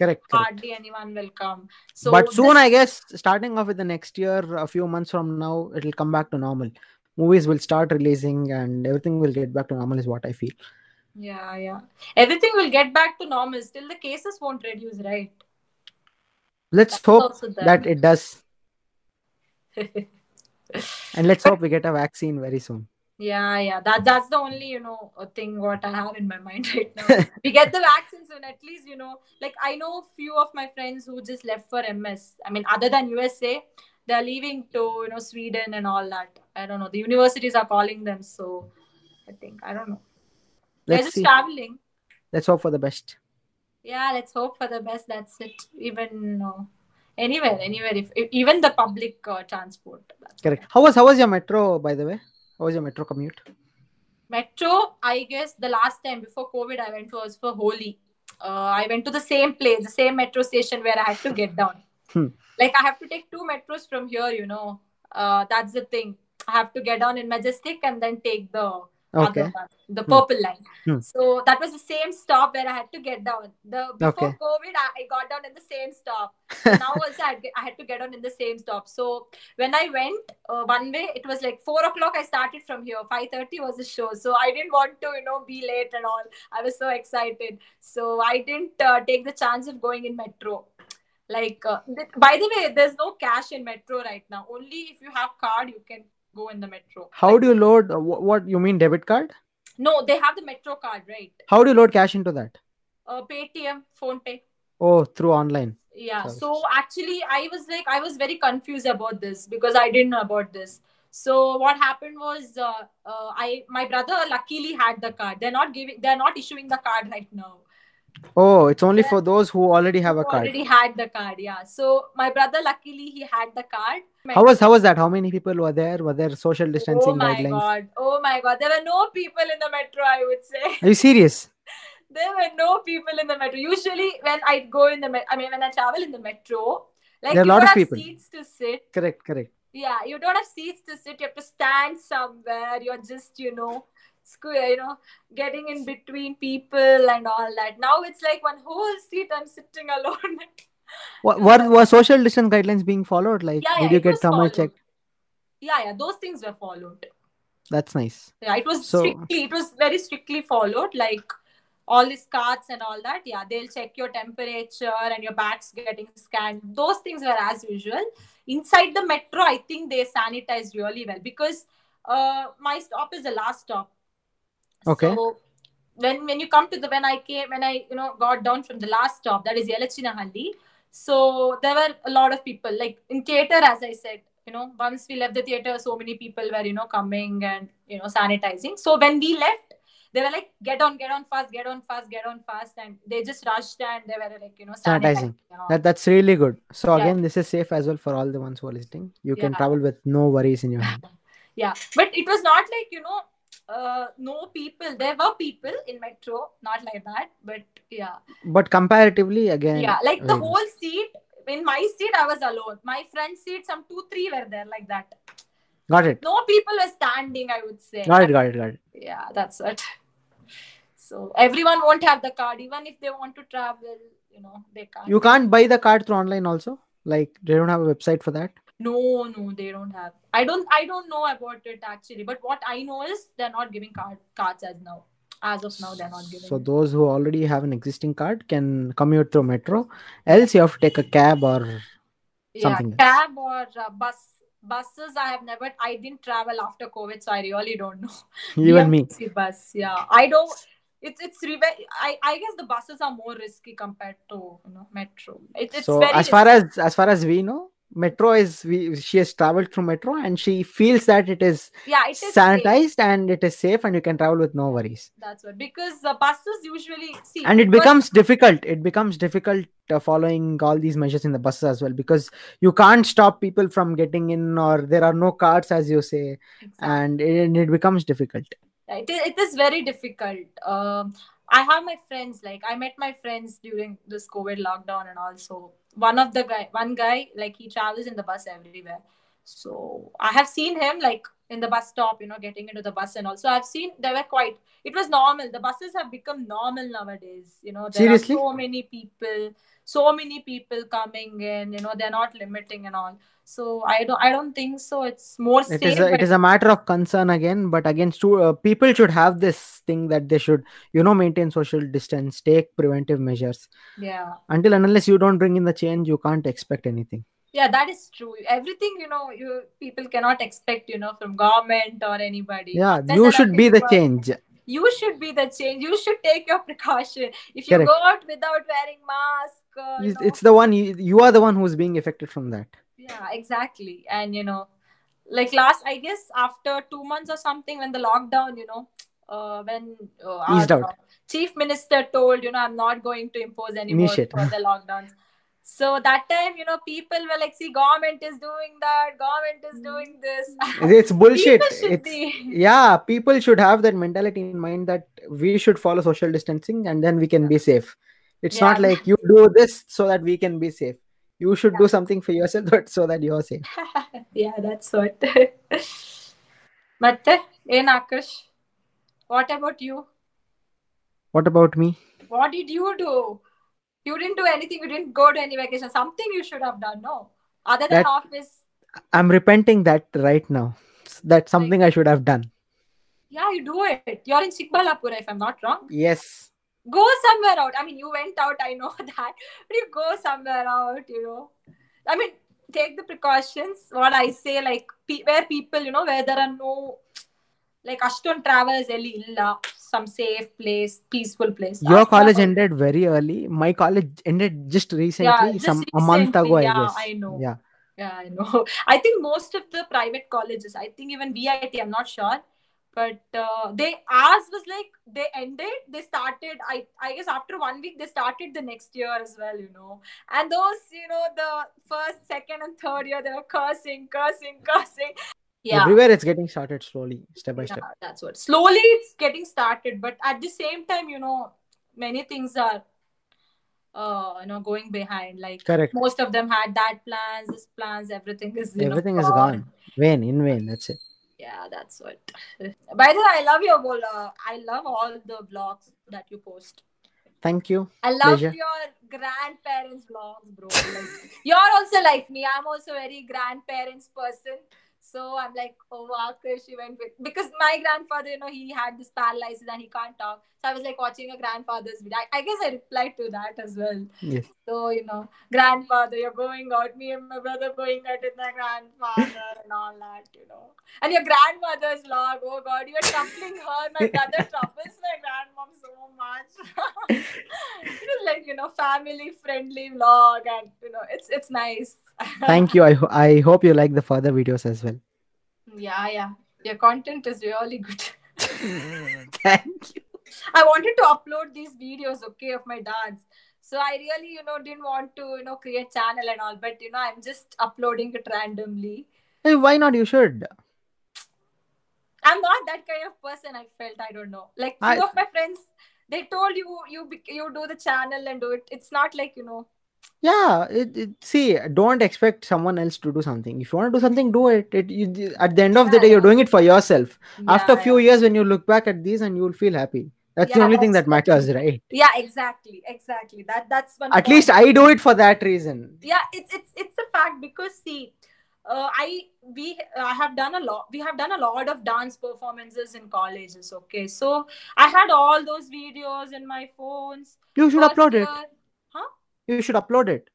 Correct. Correct. hardly anyone will come so but soon, this- I guess, starting off with the next year, a few months from now, it'll come back to normal. Movies will start releasing and everything will get back to normal, is what I feel. yeah yeah everything will get back to normal still the cases won't reduce right Let's That's hope that it does. And let's hope we get a vaccine very soon. Yeah yeah. That that's the only you know uh, thing what i have in my mind right now. We get the vaccine soon at least you know. Like i know few of my friends who just left for ms i mean other than usa they're leaving to you know sweden and all that. I don't know. The universities are calling them so i think i don't know. They're just see. traveling. Let's hope for the best. yeah let's hope for the best. That's it. Even no anywhere anywhere. If, if even the public uh, transport. That's Correct. How was how was your metro, by the way? How was your metro commute? metro i guess the last time before covid i went was for holi uh, i went to the same place the same metro station where i had to get down Hmm. like i have to take two metros from here you know uh, that's the thing i have to get down in majestic and then take the Okay. other one, the purple line. Hmm. so that was the same stop where i had to get down. The before Okay. covid I, I got down in the same stop. So now also I had, I had to get on in the same stop. So when i went uh, one way it was like four o'clock i started from here. 5.30 was the show. So i didn't want to you know be late and all. I was so excited. So i didn't uh, take the chance of going in metro. Like uh, th- by the way there's no cash in metro right now. Only if you have card you can go in the metro How Like, do you load? Uh, what you mean debit card? no they have the metro card right How do you load cash into that? uh, paytm phone pay Oh, through online. yeah so actually i was like i was very confused about this because i didn't know about this so what happened was uh, uh, i my brother luckily had the card they're not giving they're not issuing the card right now Oh, it's only Yeah. for those who already have a Who card. already had the card yeah so my brother luckily he had the card How was how was that? How many people were there? Were there social distancing guidelines? oh my guidelines? god oh my god there were no people in the metro i would say Are you serious? there were no people in the metro usually when i go in the met- i mean when i travel in the metro like There are a you lot of have people. seats to sit Correct, correct. yeah you don't have seats to sit you have to stand somewhere you're just you know square you know getting in between people and all that now it's like one whole seat i'm sitting alone What were, were social distance guidelines being followed? Like, yeah, yeah did you get thermal followed. check? yeah yeah those things were followed That's nice. yeah it was So- strictly it was very strictly followed like all these cards and all that yeah they'll check your temperature and your bags getting scanned those things were as usual inside the metro i think they sanitized really well because uh, my stop is the last stop Okay. so when when you come to the when i came when i you know got down from the last stop that is Yelachenahalli so there were a lot of people like in theater as i said you know once we left the theater so many people were you know coming and you know sanitizing so when we left they were like get on get on fast get on fast get on fast and they just rushed and they were like you know Sanitizing. That that's really good. So Yeah. again, this is safe as well for all the ones who are listening. You can Yeah. travel with no worries in your hand. yeah but it was not like you know uh, no people there were people in metro not like that but yeah But comparatively, again, yeah like the whole seat in my seat i was alone my front seat some two three were there like that got it. no people were standing i would say Got it. Got it. Got it. yeah that's it so everyone won't have the card even if they want to travel you know they can't You can't buy the card through online also. Like they don't have a website for that. No no they don't have i don't i don't know about it actually but what i know is they're not giving card cards as now as of now they're not giving So those who already have an existing card can commute through metro. Else you have to take a cab or yeah something else. cab or uh, bus buses i have never i didn't travel after covid so i really don't know even me. Bus yeah i don't it's it's reve- I I guess the buses are more risky compared to you know metro. It, it's so very as far risky. as as far as we know metro is we she has traveled through metro and she feels that it is yeah it is safe. sanitized and it is safe and you can travel with no worries That's what because the buses usually see and it becomes difficult it becomes difficult uh, following all these measures in the buses as well because you can't stop people from getting in or there are no cards as you say Exactly. and it, it becomes difficult it is, it is very difficult um i have my friends like i met my friends during this covid lockdown and also one of the guy one guy like he travels in the bus everywhere. So i have seen him like in the bus stop you know getting into the bus and also i've seen they were quite it was normal. The buses have become normal nowadays you know there Seriously? are so many people so many people coming in you know they're not limiting and all so i don't i don't think so. It's more it safe, is a, it is a matter of concern again but again stu- uh, people should have this thing that they should you know maintain social distance take preventive measures. Yeah. Until and unless you don't bring in the change you can't expect anything. Yeah that is true. Everything you know you people cannot expect you know from government or anybody. Yeah Unless you should be the are- change. You should be the change. You should take your precaution. If you Correct. go out without wearing mask uh, you You- know, it's the one you, you are the one who's being affected from that yeah exactly. And you know like last i guess after two months or something when the lockdown you know uh, when uh, our, out. chief minister told you know i'm not going to impose any more Initiate. further lockdowns. So that time you know people were like see government is doing that government is doing this. It's bullshit. it's be- yeah people should have that mentality in mind that we should follow social distancing and then we can be safe. It's not like you do this so that we can be safe you should do something for yourself so that you are safe. Yeah that's what. Matte hey what about you? What about me? What did you do? You didn't do anything. You didn't go to any vacation. Something you should have done no? Other than office. I'm repenting that right now. That's something i should have done. Yeah you do it. You're in Chikballapur if i'm not wrong. Yes go somewhere out. I mean, you went out, I know that, but you go somewhere out, you know. I mean, take the precautions. What I say, like pe- where people, you know, where there are no like Ashton travels Eli illa, some safe place, peaceful place. your Ashton- college ended very early my college ended just recently just some a month recently, ago i yeah, guess I know. yeah Yeah, I know. I think most of the private colleges, I think even VIT, I'm not sure, but uh, they ours was like they ended. They started. I I guess after one week they started the next year as well. You know, and those you know the first, second, and third year they were cursing, cursing, cursing. Yeah. everywhere it's getting started slowly step by step that's what. Slowly it's getting started, but at the same time, you know, many things are, uh, you know, going behind. Like correct most of them had that plans, this plans, everything is you know, everything is gone vain in vain that's it Yeah, that's what. By the way, I love your whole. Uh, I love all the vlogs that you post. thank you I love Pleasure. your grandparents vlogs, bro. Like, you're also like me. I'm also a very grandparents person. So I'm like, oh, Akash, she went with because my grandfather, you know, he had this paralysis and he can't talk. So I was like watching a grandfather's video. I, I guess I replied to that as well. yes So, you know, grandfather, you're going out, me and my brother going out with my grandfather and all that, you know. And your grandmother's log. oh god, you're troubling her. My brother troubles my grandmom so much. it is like, you know, family friendly vlog and you know, it's it's nice. Thank you I, ho- I hope you like the further videos as well yeah, yeah. Your content is really good. thank you I wanted to upload these videos, okay, of my dance. So I really, you know, didn't want to, you know, create channel and all, but you know, I'm just uploading it randomly. hey, why not you should I'm not that kind of person. I felt I don't know. Like few I- of my friends, they told you you you do the channel and do it. It's not like you know. Yeah it, it, see don't expect someone else to do something. If you want to do something do it, it you, at the end of the day you're doing it for yourself. After a few yeah. years when you look back at these and you'll feel happy. That's the Yeah, only thing that matters right? Yeah, exactly, exactly. That that's one. at point. least i do it for that reason. Yeah it's it's it's a fact because see uh, i we i have done a lot we have done a lot of dance performances in colleges okay? So i had all those videos in my phones you should upload it. year, you should upload it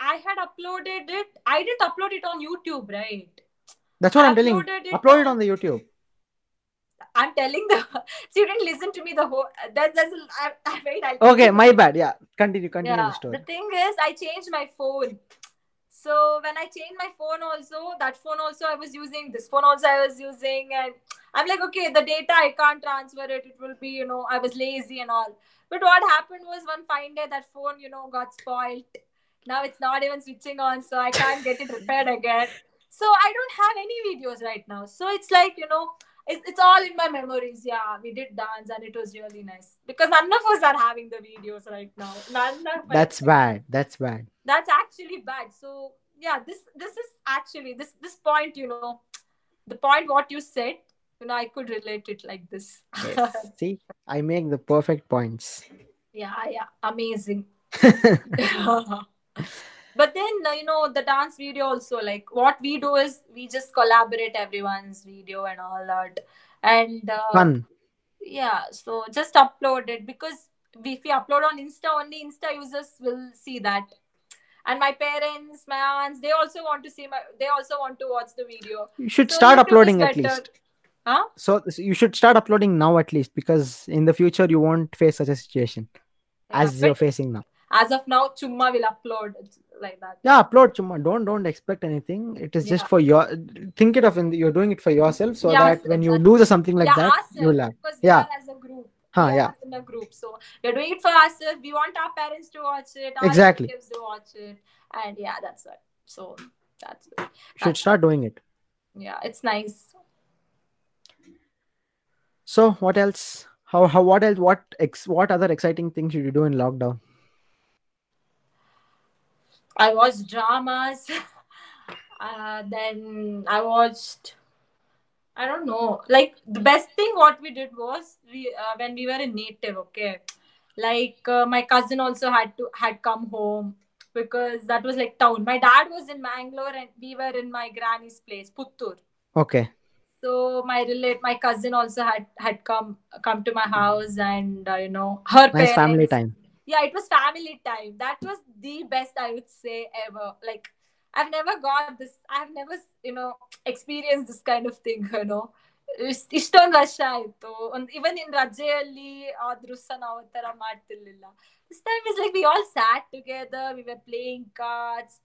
i had uploaded it i didn't upload it on youtube right that's what I i'm telling it upload it on- on the youtube I'm telling the. so you didn't listen to me the whole. That, that's. I, I, wait. I'll Okay, my bad. Yeah, continue, continue yeah, the story. the thing is, I changed my phone. So when I changed my phone, also that phone also I was using. This phone also I was using, and I'm like, okay, the data I can't transfer it. It will be, you know, I was lazy and all. But what happened was one fine day that phone, you know, got spoiled. Now it's not even switching on, so I can't get it repaired again. So I don't have any videos right now. So it's like, you know, it's, it's all in my memories. Yeah, we did dance and it was really nice because none of us are having the videos right now. None of us. That's bad. That's bad. that's actually bad. So yeah, this this is actually this this point. You know, the point what you said. You know, I could relate it like this. Yes. See, I make the perfect points. yeah, yeah, amazing. but then uh, you know the dance video also like what we do is we just collaborate everyone's video and all that and uh, Fun. yeah so just upload it because if we upload on insta only insta users will see that and my parents my aunts they also want to see my they also want to watch the video You should So start uploading at least. huh So, so you should start uploading now at least because in the future you won't face such a situation Yeah, as you're facing now. as of now chumma will upload like that Yeah, upload chumma. Don't don't expect anything. It is just for your. Think it of in you're doing it for yourself so Yes, that when you lose something like yeah that, ourselves, you'll have. Yeah. as a group Huh, yeah. in a group so we're doing it for ourselves we want our parents to watch it Exactly. to watch it and yeah that's it so that's it. You should start doing it. yeah it's nice So what else? How how what else? What ex what other exciting things did you do in lockdown? I watched dramas. uh, then I watched. I don't know. Like the best thing what we did was we uh, when we were in native. Okay, like uh, my cousin also had to had come home because that was like town. My dad was in Mangalore and we were in my granny's place, Puttur. Okay. So my relate, my cousin also had had come come to my house and uh, you know her Nice family time yeah it was family time that was the best i would say ever like i've never got this i've never you know experienced this kind of thing you know ಇಷ್ಟ್- ಇಷ್ಟೊಂದು ವರ್ಷ ಆಯ್ತು ಒಂದ್ ಇವನ್ ಇನ್ ರಜೆಯಲ್ಲಿ ಆದ್ರೂ ಸಹ ನಾವು ಆ ತರ ಮಾಡ್ತಿರ್ಲಿಲ್ಲ this time is like we all sat together we were playing cards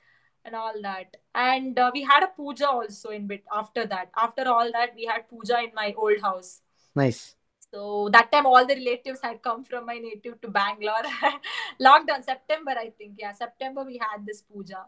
and all that and uh, we had a puja also in bit after that after all that we had puja in my old house Nice. so that time all the relatives had come from my native to Bangalore. Lockdown, September, I think. Yeah, September we had this puja.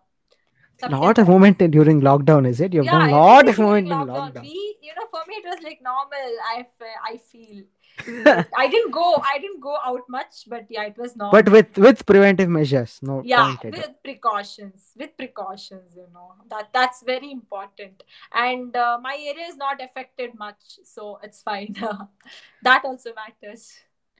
Lot of moment during lockdown, is it? You've yeah, done lot of during in lockdown. We, you know, for me it was like normal. I, I feel. I didn't go. I didn't go out much, but yeah, it was not. but with with preventive measures. No yeah, with precautions. With precautions, you know that that's very important. And uh, my area is not affected much, so it's fine. that also matters.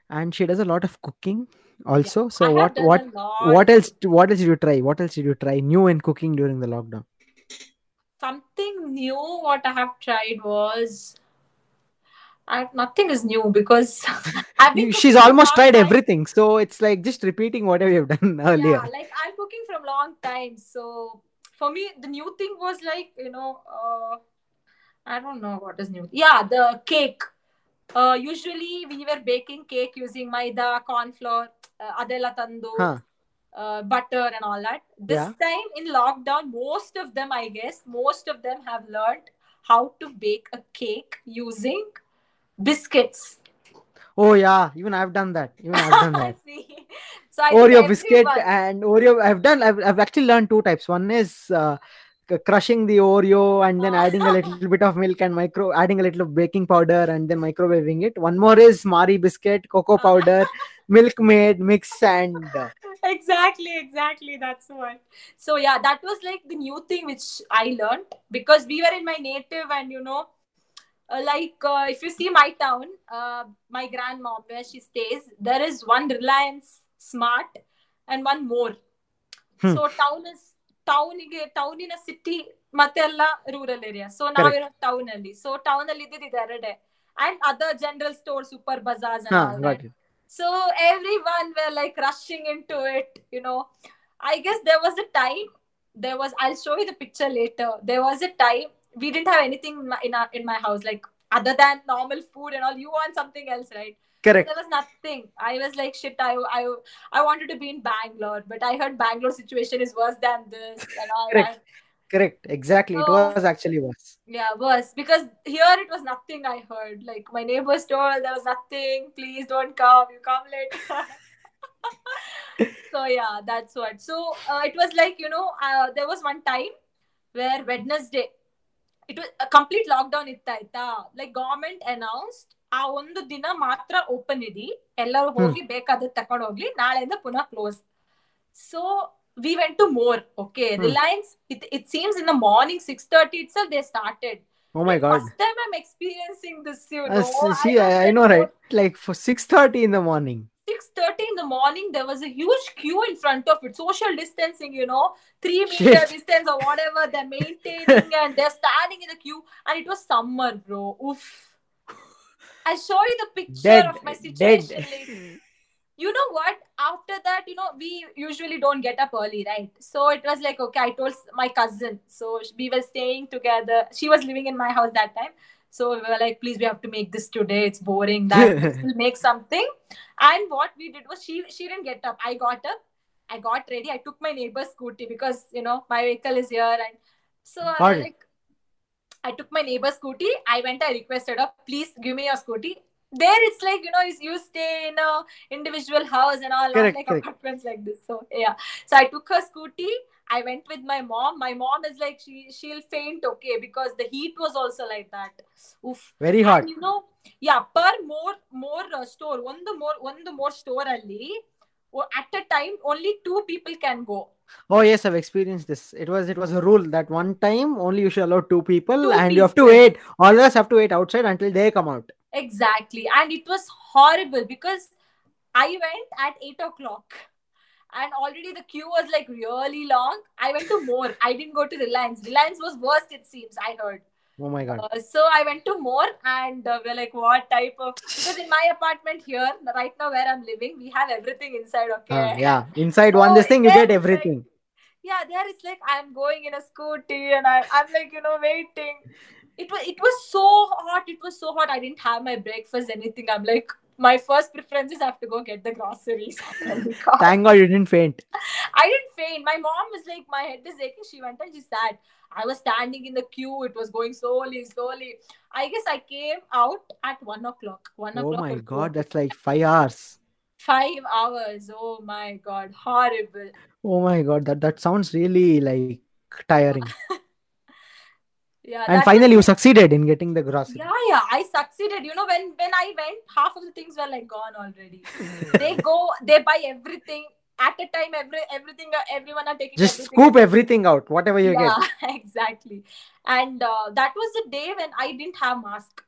And she does a lot of cooking also. I So what what what else what else did you try? What else did you try new in cooking during the lockdown? something new what i have tried was I, nothing is new because She's almost tried time. everything. So it's like just repeating whatever you've done earlier. Yeah, like I'm cooking from long time. So for me, the new thing was like you know, uh, I don't know what is new. Yeah, the cake. Uh, usually we were baking cake using maida, corn flour, uh, adela tandu, Huh. uh, butter, and all that. This Yeah. time in lockdown, most of them, I guess, most of them have learned how to bake a cake using biscuits. Oh yeah, even I've done that. Even I've done that. So I Oreo biscuit everyone- and Oreo. I've done. I've, I've actually learned two types. One is uh, crushing the Oreo and then adding a little bit of milk and micro, adding a little of baking powder and then microwaving it. One more is Marie biscuit, cocoa powder, Milkmaid, mix and uh, exactly exactly that's what so yeah that was like the new thing which i learned because we were in my native and you know uh, like uh, if you see my town uh, my grandmom where she stays there is one reliance smart and one more Hmm. so town is ಟೌನಿಗೆ ಟೌನಿನ city ಮತ್ತೆ ಎಲ್ಲ rural area so ನಾವಿರೋ town ಅಲ್ಲಿ so town ಅಲ್ಲಿ ಇದ್ದಿದ್ದು ಎರಡೇ and other general store super ಬಜಾರ್ಸ್ huh, got it. so everyone were like rushing into it, you know. I guess there was a time. There was. I'll show you the picture later. There was a time we didn't have anything in our, in my house. Like other than normal food and all. You want something else, right? Correct. There was nothing. I was like, shit. I I I wanted to be in Bangalore, but I heard Bangalore situation is worse than this and all. Correct. And Correct. Exactly. It Oh. was actually worse. yeah, worse because here it was nothing. I heard like my neighbors told there was nothing. Please don't come. You come late. so yeah, that's what. So uh, it was like you know uh, there was one time where Wednesday it complete a complete lockdown ಇತ್ತ ಆಯ್ತಾ like government announced ಆ ಒಂದು ದಿನ ಮಾತ್ರ open ಇಡಿ. ಎಲ್ಲರೂ ಹೋಗಿ ಬೇಕಾದ ತಕೊಂಡ್ ಹೋಗ್ಲಿ. ನಾಳೆಯಿಂದ ಪುನಃ close so we went to More okay. Reliance it it seems in the morning six thirty it's they started Oh my god. First time I'm experiencing this you Uh, no see, I, I know, right? Like for six thirty in the morning. 6:30 in the morning there was a huge queue in front of it. Social distancing you know 3 Shit. meter distance or whatever they're maintaining and they're standing in the queue. And it was summer bro. Oof. I show you the picture Dead. of my situation like, you know what? After that you know we usually don't get up early right? So it was like okay i told my cousin. So we were staying together. She was living in my house that time so we were like please we have to make this today. It's boring. That we'll make something. And what we did was she she didn't get up. I got up. I got ready. I took my neighbor's scooty because you know my vehicle is here. And so I was like i took my neighbor's scooty. I went i requested her please give me your scooty. There it's like you know you- you stay in a individual house and all. Correct, like correct. apartments like this. So yeah. So i took her scooty I went with my mom. My mom is like she she'll faint, okay, because the heat was also like that. Oof. Very hot. And you know, yeah, per more more uh, store, one the more one the more store ali, at a time only two people can go. Oh yes, I've experienced this. It was it was a rule that one time only you should allow two people, two and people. you have to wait. All of us have to wait outside until they come out. Exactly, and it was horrible because I went at eight o'clock and already the queue was like really long i went to more i didn't go to reliance reliance was worst it seems i heard Oh my god. Uh, so I went to more and uh, we're like, what type of? Because in my apartment here, right now where I'm living, we have everything inside. Okay. Ah, yeah, inside one this thing you get everything. Yeah, there it's like I'm going in a scooty and I, I'm like, you know, waiting. It was it was so hot. It was so hot. I didn't have my breakfast, anything. I'm like, my first preference is I have to go get the groceries. Thank God you didn't faint. I didn't faint. My mom was like, my head is aching. She went and she sat. I was standing in the queue. It was going slowly, slowly. I guess I came out at one o'clock. One Oh o'clock. Oh my. God, that's like five hours. Five hours. Oh my god, horrible. Oh my God, that that sounds really like tiring. Yeah. and finally, you succeeded in getting the grocery. Yeah, yeah, I succeeded. You know, when when I went, half of the things were like gone already. they go, they buy everything at a time. Every everything, uh, everyone are taking. Just everything scoop everything out, whatever you get. yeah exactly and uh, that was the day when i didn't have mask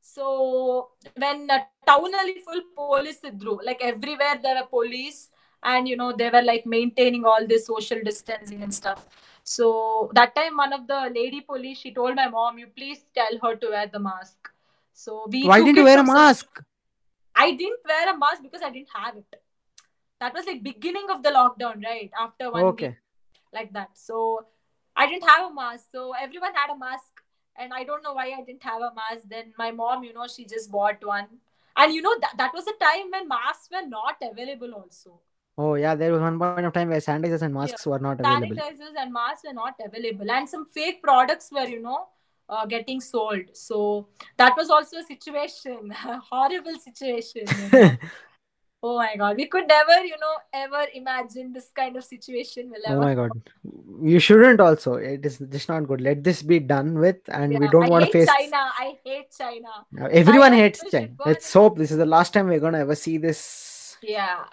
so when uh, town full police idru like everywhere there are police and you know they were like maintaining all this social distancing and stuff so that time one of the lady police she told my mom you please tell her to wear the mask so we Why didn't you wear a mask? I didn't wear a mask because I didn't have it. That was like beginning of the lockdown, right? After one Okay. week, like that. So I didn't have a mask. So everyone had a mask, and I don't know why I didn't have a mask. Then my mom, you know, she just bought one, and you know that that was a time when masks were not available. Also, Oh yeah, there was one point of time where sanitizers and masks were not available. sanitizers and masks were not available, and some fake products were, you know. Uh, getting sold so that was also a situation horrible situation you know. Oh my god, we could never, you know, ever imagine this kind of situation will Oh my god. You shouldn't also. It is just not good. Let this be done with and we don't I want to face China. I hate China. Everyone China hates China. Let's hope this is the last time we're gonna ever see this Yeah,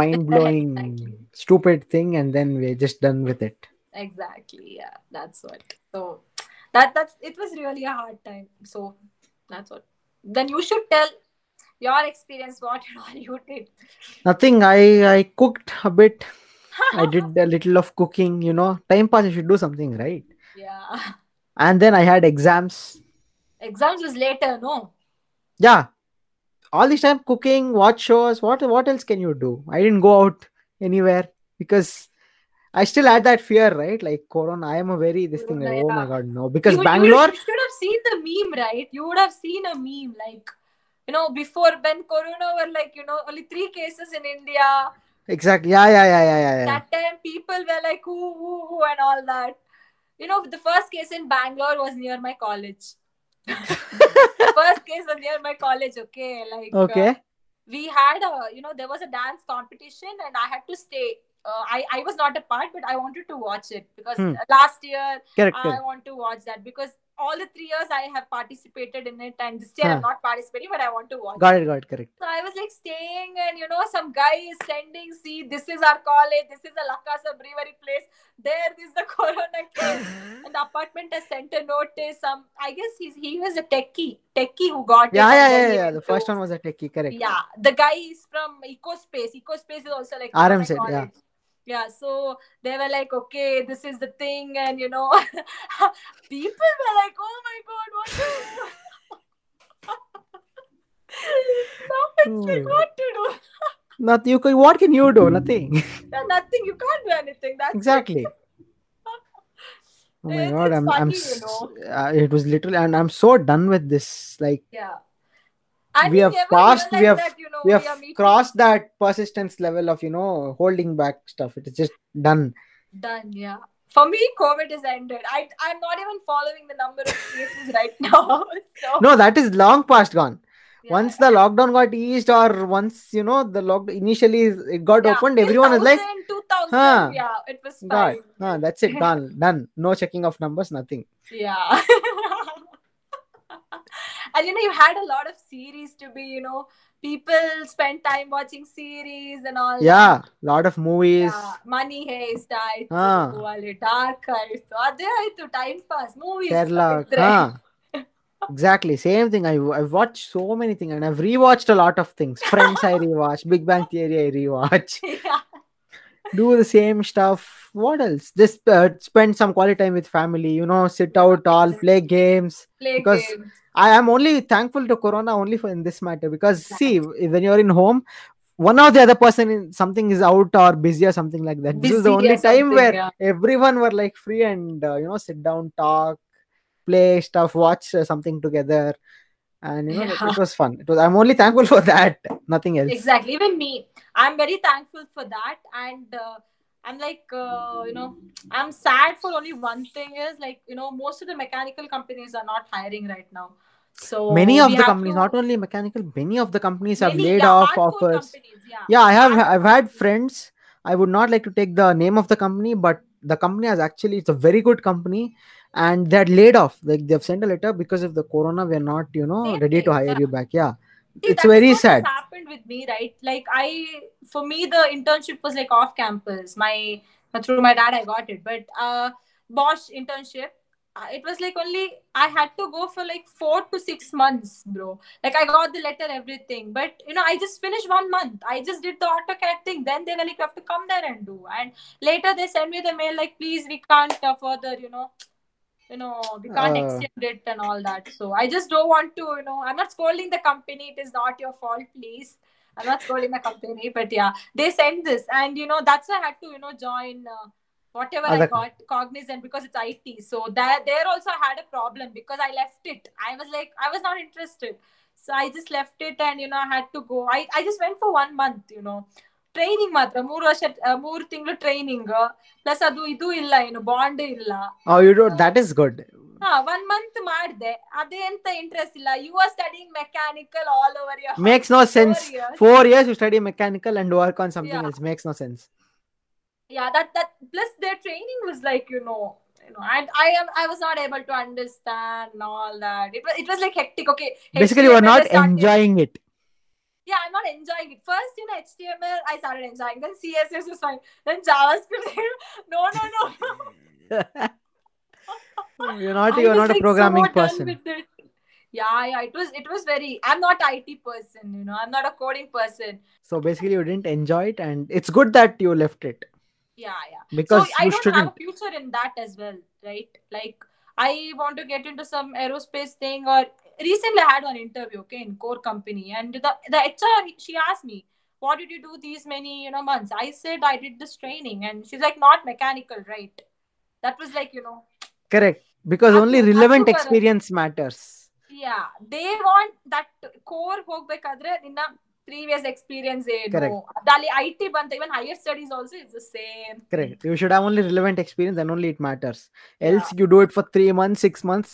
mind blowing Exactly. stupid thing and then we're just done with it. exactly. Yeah, that's what. So that that's it was really a hard time. So that's what. Then you should tell your experience. What all you did. Nothing. I I cooked a bit. I did a little of cooking, you know. Time pass, you should do something, right? yeah. And then I had exams. Exams was later, no. Yeah. All this time cooking, watch shows. What what else can you do? I didn't go out anywhere because I still had that fear, right? Like Corona, I am a very this thing. Like, oh my god, no! Because you, Bangalore, You, should have seen the meme, right? You would have seen a meme like, you know, before when Corona were like, you know, only three cases in India. exactly. Yeah, yeah, yeah, yeah, yeah. yeah. That time people were like, who, who, who, and all that. You know, the first case in Bangalore was near my college. First case was near my college. Okay, like uh, Okay. we had a you know there was a dance competition and i had to stay uh, I, I was not a part but i wanted to watch it because Hmm. last year Correct. i correct. want to watch that because all the three years i have participated in it and this year Huh. i'm not participating but i want to watch Got it. Got it. Correct. so i was like staying and you know some guy is sending see this is our college this is a lakasa brewery place there is the corona case and the apartment has sent a notice some i guess he's he was a techie techie who got it Yeah, yeah, yeah, yeah. The first one was a techie. Correct. yeah the guy is from ecospace ecospace is also like RMZ, yeah. Yeah so they were like okay this is the thing and you know people were like oh my god what to do now it's what to do Nothing. You can, what can you do? Nothing. Yeah, nothing you can't do anything that's exactly. Oh my It's- god, it's I'm, I'm. you know. uh, it was literally, and I'm so done with this. Like yeah and We have passed- we have- that, you know, we have meeting- crossed that persistence level of you know holding back stuff. It is just done. done yeah for me covid is ended i i'm not even following the number of cases right now so No, that is long past gone. yeah. Once the lockdown got eased, or once you know the lock initially it got Yeah, opened, everyone is like, 2000, Huh. yeah, it was God, fine. ah, that's it, done, done. No checking of numbers, nothing. Yeah and you know, you had a lot of series to be, you know, people spend time watching series and all. Yeah, lot of movies. Yeah, money heist ಆಯ್ತು Ah. ಅಲ್ಲಿ dark ಆಯ್ತು ಅದೇ ಆಯ್ತು time pass movies Kerala. Ah. Exactly, same thing. I I've watched so many things, and I've rewatched a lot of things. Friends, I rewatch. Big Bang Theory, I rewatch. Do the same stuff. What else? Just uh, spend some quality time with family. You know, sit out, all play games. play Because games. I am only thankful to Corona only for in this matter because see, when you're in home, one or the other person in something is out or busy or something like that. This is the only time where yeah. everyone were like free and uh, you know sit down, talk, play stuff, watch uh, something together, and you know it- it, was fun. It was. I'm only thankful for that. Nothing else. Exactly. Even me, I'm very thankful for that. And uh, I'm like, uh, you know, I'm sad for only one thing is like, you know, most of the mechanical companies are not hiring right now. So many of the companies, to- not only mechanical, many of the companies have laid yeah, off offers. companies, yeah. yeah i have i've had friends i would not like to take the name of the company but the company has actually it's a very good company and they had laid off like they've sent a letter because of the corona we're not you know Same ready to hire yeah. you back yeah See, it's very sad happened with me, right? Like I, for me, the internship was like off campus. My through my dad, I got it, but uh, Bosch internship. uh, It was like only I had to go for like four to six months, bro. Like I got the letter, everything, but you know I just finished one month. I just did the AutoCAD thing. Then they were like, "You have to come there and do." And later they sent me the mail like, "Please, we can't uh, further, you know, you know, we can't Uh. extend it and all that." So I just don't want to, you know, I'm not scolding the company. It is not your fault, please. I'm not scolding the company, but yeah, they sent this, and you know that's why I had to, you know, join. Uh, Whatever I got cognizant because it's IT. So that there also I had a problem because I left it. I was like, I was not interested. So I just left it and you know I had to go. I, I just went for one month, you know. Training ಮಾತ್ರ ಮೂರು ವರ್ಷ ಮೂರು ತಿಂಗಳು training plus ಅದು ಇದು ಇಲ್ಲ ಏನು bond ಇಲ್ಲ ದಟ್ you ಗುಡ್ ಹಾ ಒನ್ ಮಂತ್ ಮಾಡ್ದೆ ಅದೇಂತ ಇಂಟ್ರೆಸ್ಟ್ ಇಲ್ಲ you are studying mechanical all over year makes no sense four four years you study mechanical and work on something makes no sense yeah that that plus their training was like you know you know and i am i was not able to understand all that it was it was like hectic okay basically you are not enjoying it yeah i'm not enjoying it. First in html i started enjoying. Then css was fine. Then javascript. No no no you're not you're not a like, so programming done person. yeah yeah it was it was very i'm not it person you know. I'm not a coding person. So basically you didn't enjoy it and it's good that you left it. Yeah yeah. Because so I don't shouldn't have a future in that as well, right? Like I want to get into some aerospace thing or recently I had one interview, okay, in core company, and the the HR she asked me, what did you do these many you know months i said i did this training and she's like not mechanical right that was like you know correct because only ಅದು- relevant ಅದು ಬರ- experience matters yeah they want that core ಹೋಗ್ಬೇಕಾದ್ರೆ ನಿನ್ನ previous experience ಏನು Correct. ಅಲ್ಲಿ I T ಬಂತ ಇವನ್ higher studies also is the same correct you should have only relevant experience and only it matters else you do it for 3 months 6 months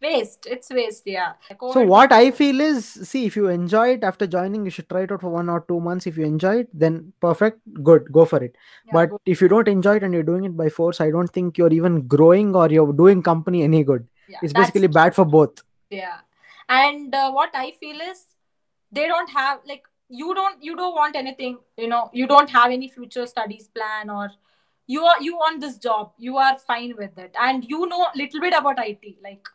waste. It's waste yeah. So what i feel is see if you enjoy it after joining you should try it out for one or two months. If you enjoy it then perfect good go for it. Yeah, but if you don't enjoy it and you're doing it by force i don't think you're even growing or you're doing company any good. Yeah, it's basically bad for both. Yeah. And uh, what i feel is they don't have like you don't you don't want anything you know you don't have any future studies plan or you are you want this job. You are fine with it. And you know little bit about it like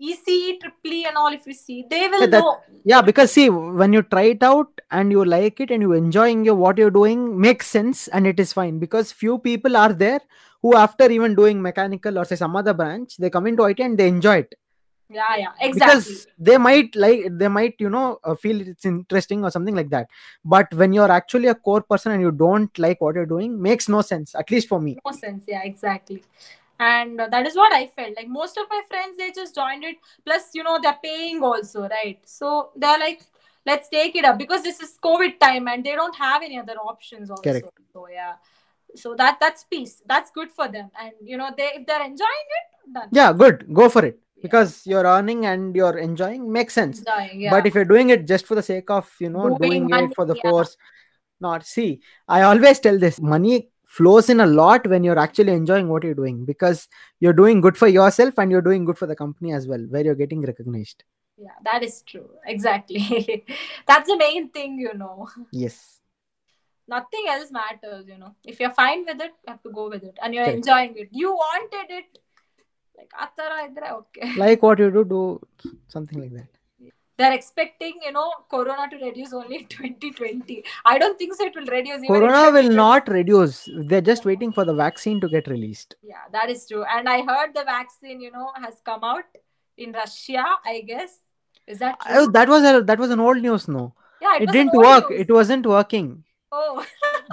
ec triple E and all if you see they will Yeah, that- know. yeah because see when you try it out and you like it and you enjoying your what you're doing makes sense and it is fine. Because few people are there who after even doing mechanical or say some other branch they come into it and they enjoy it. Yeah yeah exactly. because they might like they might you know uh, feel it's interesting or something like that. But when you're actually a core person and you don't like what you're doing makes no sense at least for me. No sense yeah exactly and that is what i felt. Like most of my friends they just joined it. Plus you know they're paying also right? So they're like let's take it up. Because this is covid time and they don't have any other options also. Correct. so yeah. So that that's peace. That's good for them. And you know they if they're enjoying it done. Yeah good. Go for it. Because you're earning and you're enjoying makes sense. Enjoying, yeah. but if you're doing it just for the sake of you know Doing doing, it for the yeah. force not see i always tell this money flows in a lot when you're actually enjoying what you're doing because you're doing good for yourself and you're doing good for the company as well where you're getting recognized. Yeah that is true. Exactly. That's the main thing you know. Yes. Nothing else matters you know. If you're fine with it you have to go with it and you're okay. enjoying it. You wanted it. Like okay. Like what you do do something like that they're expecting you know corona to reduce only in 2020 i don't think so it will reduce corona will not reduce. They're just waiting for the vaccine to get released. Yeah that is true. And i heard the vaccine you know has come out in russia i guess. Is that true? Oh, that was a, that was an old news no. Yeah it, was didn't work. news. it wasn't working. Oh.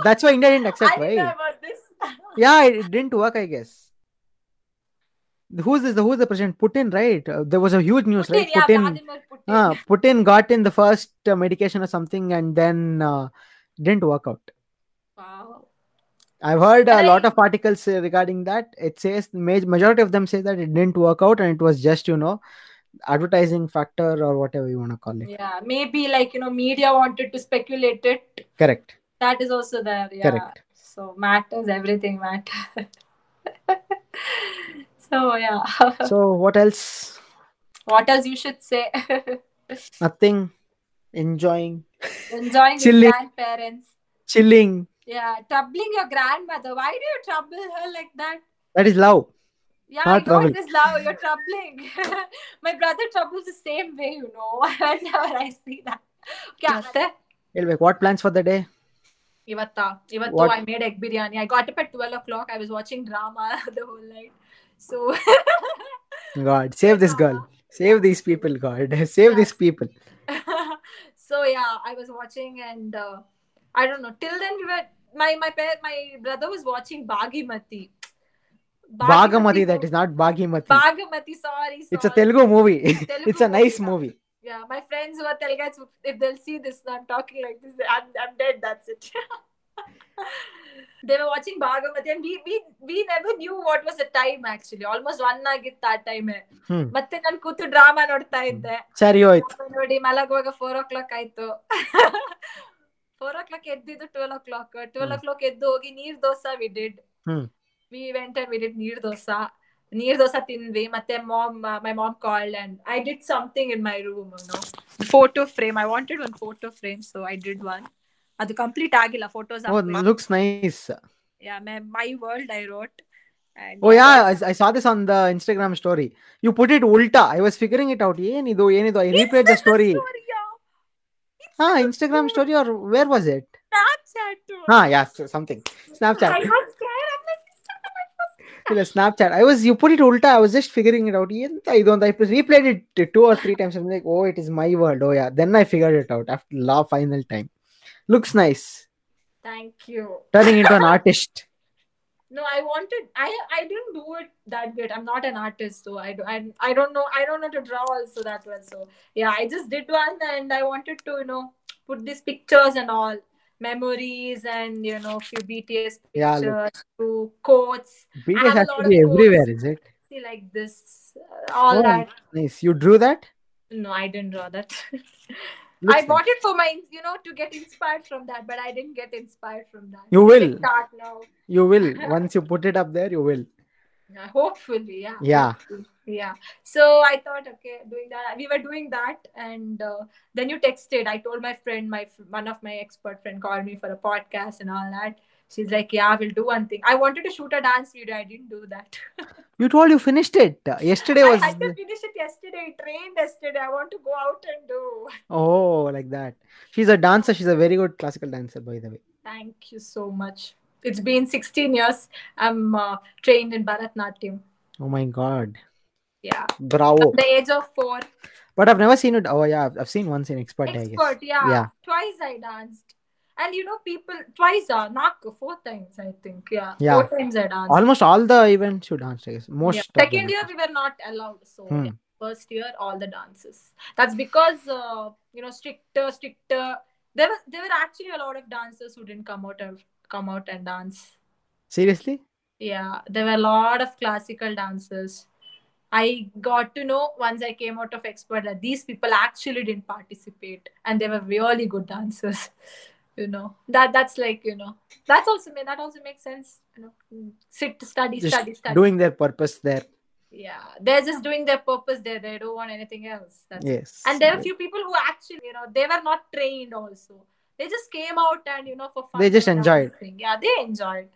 That's why india didn't i accept know right? about this. Yeah it, it didn't work i guess who's this who's the president? Putin right? Uh, there was a huge news Putin, right? yeah, putin Putin. uh, putin got in the first uh, medication or something and then uh, didn't work out. Wow. I've heard a lot of articles uh, regarding that. It says ma- majority of them say that it didn't work out and it was just you know advertising factor or whatever you want to call it. Yeah maybe like you know media wanted to speculate it. Correct. That is also there yeah. Correct. so matters everything matters So yeah. so what else? What else you should say? Nothing. Enjoying. Enjoying Chilling. grandparents. Chilling. Yeah, troubling your grandmother. Why do you trouble her like that? That is love. Yeah, Not I know it is love. You're troubling. My brother troubles the same way, you know. Whenever I see that. Okay, Ilvik, what plans for the day? Ivatta. though I made egg biryani. I got up at 12 o'clock. I was watching drama the whole night so god save this girl. Save these people god. Save these people. So yeah i was watching and uh, i don't know. Till then we were my my pa- my brother was watching bagimati Bagamati, that is not Bagimati. bagamati sorry, it's a. Telugu movie. Telugu it's a nice movie, yeah. My friends who are Telugus if they'll see this i'm talking like this i'm, I'm dead that's it they were watching Bhagamati and we, we we never knew what was the time actually. Almost one ಆಗಿತ್ತು ಆ time. ಮತ್ತೆ ನಾನು ಕೂತು drama ನೋಡ್ತಾ ಇದ್ದೆ. ಸರಿ ಹೋಯ್ತು. ನೋಡಿ ಮಲಗುವಾಗ ಫೋರ್ ಓ ಕ್ಲಾಕ್ ಆಯ್ತು. ಫೋರ್ ಓ ಕ್ಲಾಕ್ ಎದ್ದಿದ್ದು twelve o'clock twelve o'clock ಎದ್ದು ಹೋಗಿ neer dosa we did. We went and we did neer dosa. Neer dosa ತಿಂದ್ವಿ. ಮತ್ತೆ mom my mom called and I did something in my room photo frame I wanted one photo frame so I did one ಅದು complete ಆಗಿಲ್ಲ photos Oh, looks nice. My world I wrote Oh yeah, I, I saw this on the Instagram story. You put it ulta. I was figuring it out. ಏನಿದು ಏನಿದು I replayed the story. Ah, Instagram story or where was it? Snapchat. Ah, yeah, so something. Snapchat. I was scared. I'm like, Instagram, I was scared. ಇಲ್ಲ Snapchat. I was you put it ulta. I was just figuring it out. ಎಂತ ಇದು ಅಂತ I replayed it two or three times. I'm like, oh, it is my world. Oh yeah. Then I figured it out after law final time. Looks nice. Thank you. Turning into an artist. No, I wanted. I I didn't do it that good. I'm not an artist, so I do. I, I don't know. I don't know to draw also that well. So yeah, I just did one, and I wanted to you know put these pictures and all memories and you know a few BTS Yeah, pictures, few quotes. BTS has to be everywhere, is it? See like this, all Oh, that. Nice. You drew that? No, I didn't draw that. Looks I nice. bought it for my, you know, to get inspired from that, but I didn't get inspired from that. You will. start now. You will. Once you put it up there, you will. Yeah, hopefully, yeah. Yeah. hopefully, Yeah. So I thought, okay, doing that. We were doing that, and uh, then you texted. I told my friend, my one of my expert friend called me for a podcast and all that. She's like, yeah, we'll do one thing. I wanted to shoot a dance video. I didn't do that. You told you finished it. Uh, Yesterday I was. had to finish it yesterday. I trained yesterday. I want to go out and do. Oh, like that. She's a dancer. She's a very good classical dancer, by the way. Thank you so much. It's been 16 years. I'm uh, trained in Bharatnatyam. Oh my god. Yeah. Bravo. At the age of four. But I've never seen it. Oh, yeah. I've- seen once in Expert, I guess. Expert, yeah. Yeah. Twice I danced. And you know, people, twice, uh, not four times, I think. Yeah. Yeah. Four times I danced. Almost all the events you danced, I guess. Most. Yeah. Second year, we were not allowed. So, Hmm. yeah, first year, all the dances. That's because, uh, you know, stricter, stricter. There were, there were actually a lot of dancers who didn't come out of, come out and dance. Seriously? Yeah, there were a lot of classical dancers. I got to know once I came out of expert that these people actually didn't participate and they were really good dancers You know that that's like you know that's also that also makes sense. You know, Mm. sit study Just study study. Doing their purpose there. yeah, they're just doing their purpose there. They don't want anything else. That's it. Yes. And there are a few people who actually you know they were not trained also. They just came out and you know for fun. They just were enjoyed. dancing. Yeah, they enjoyed.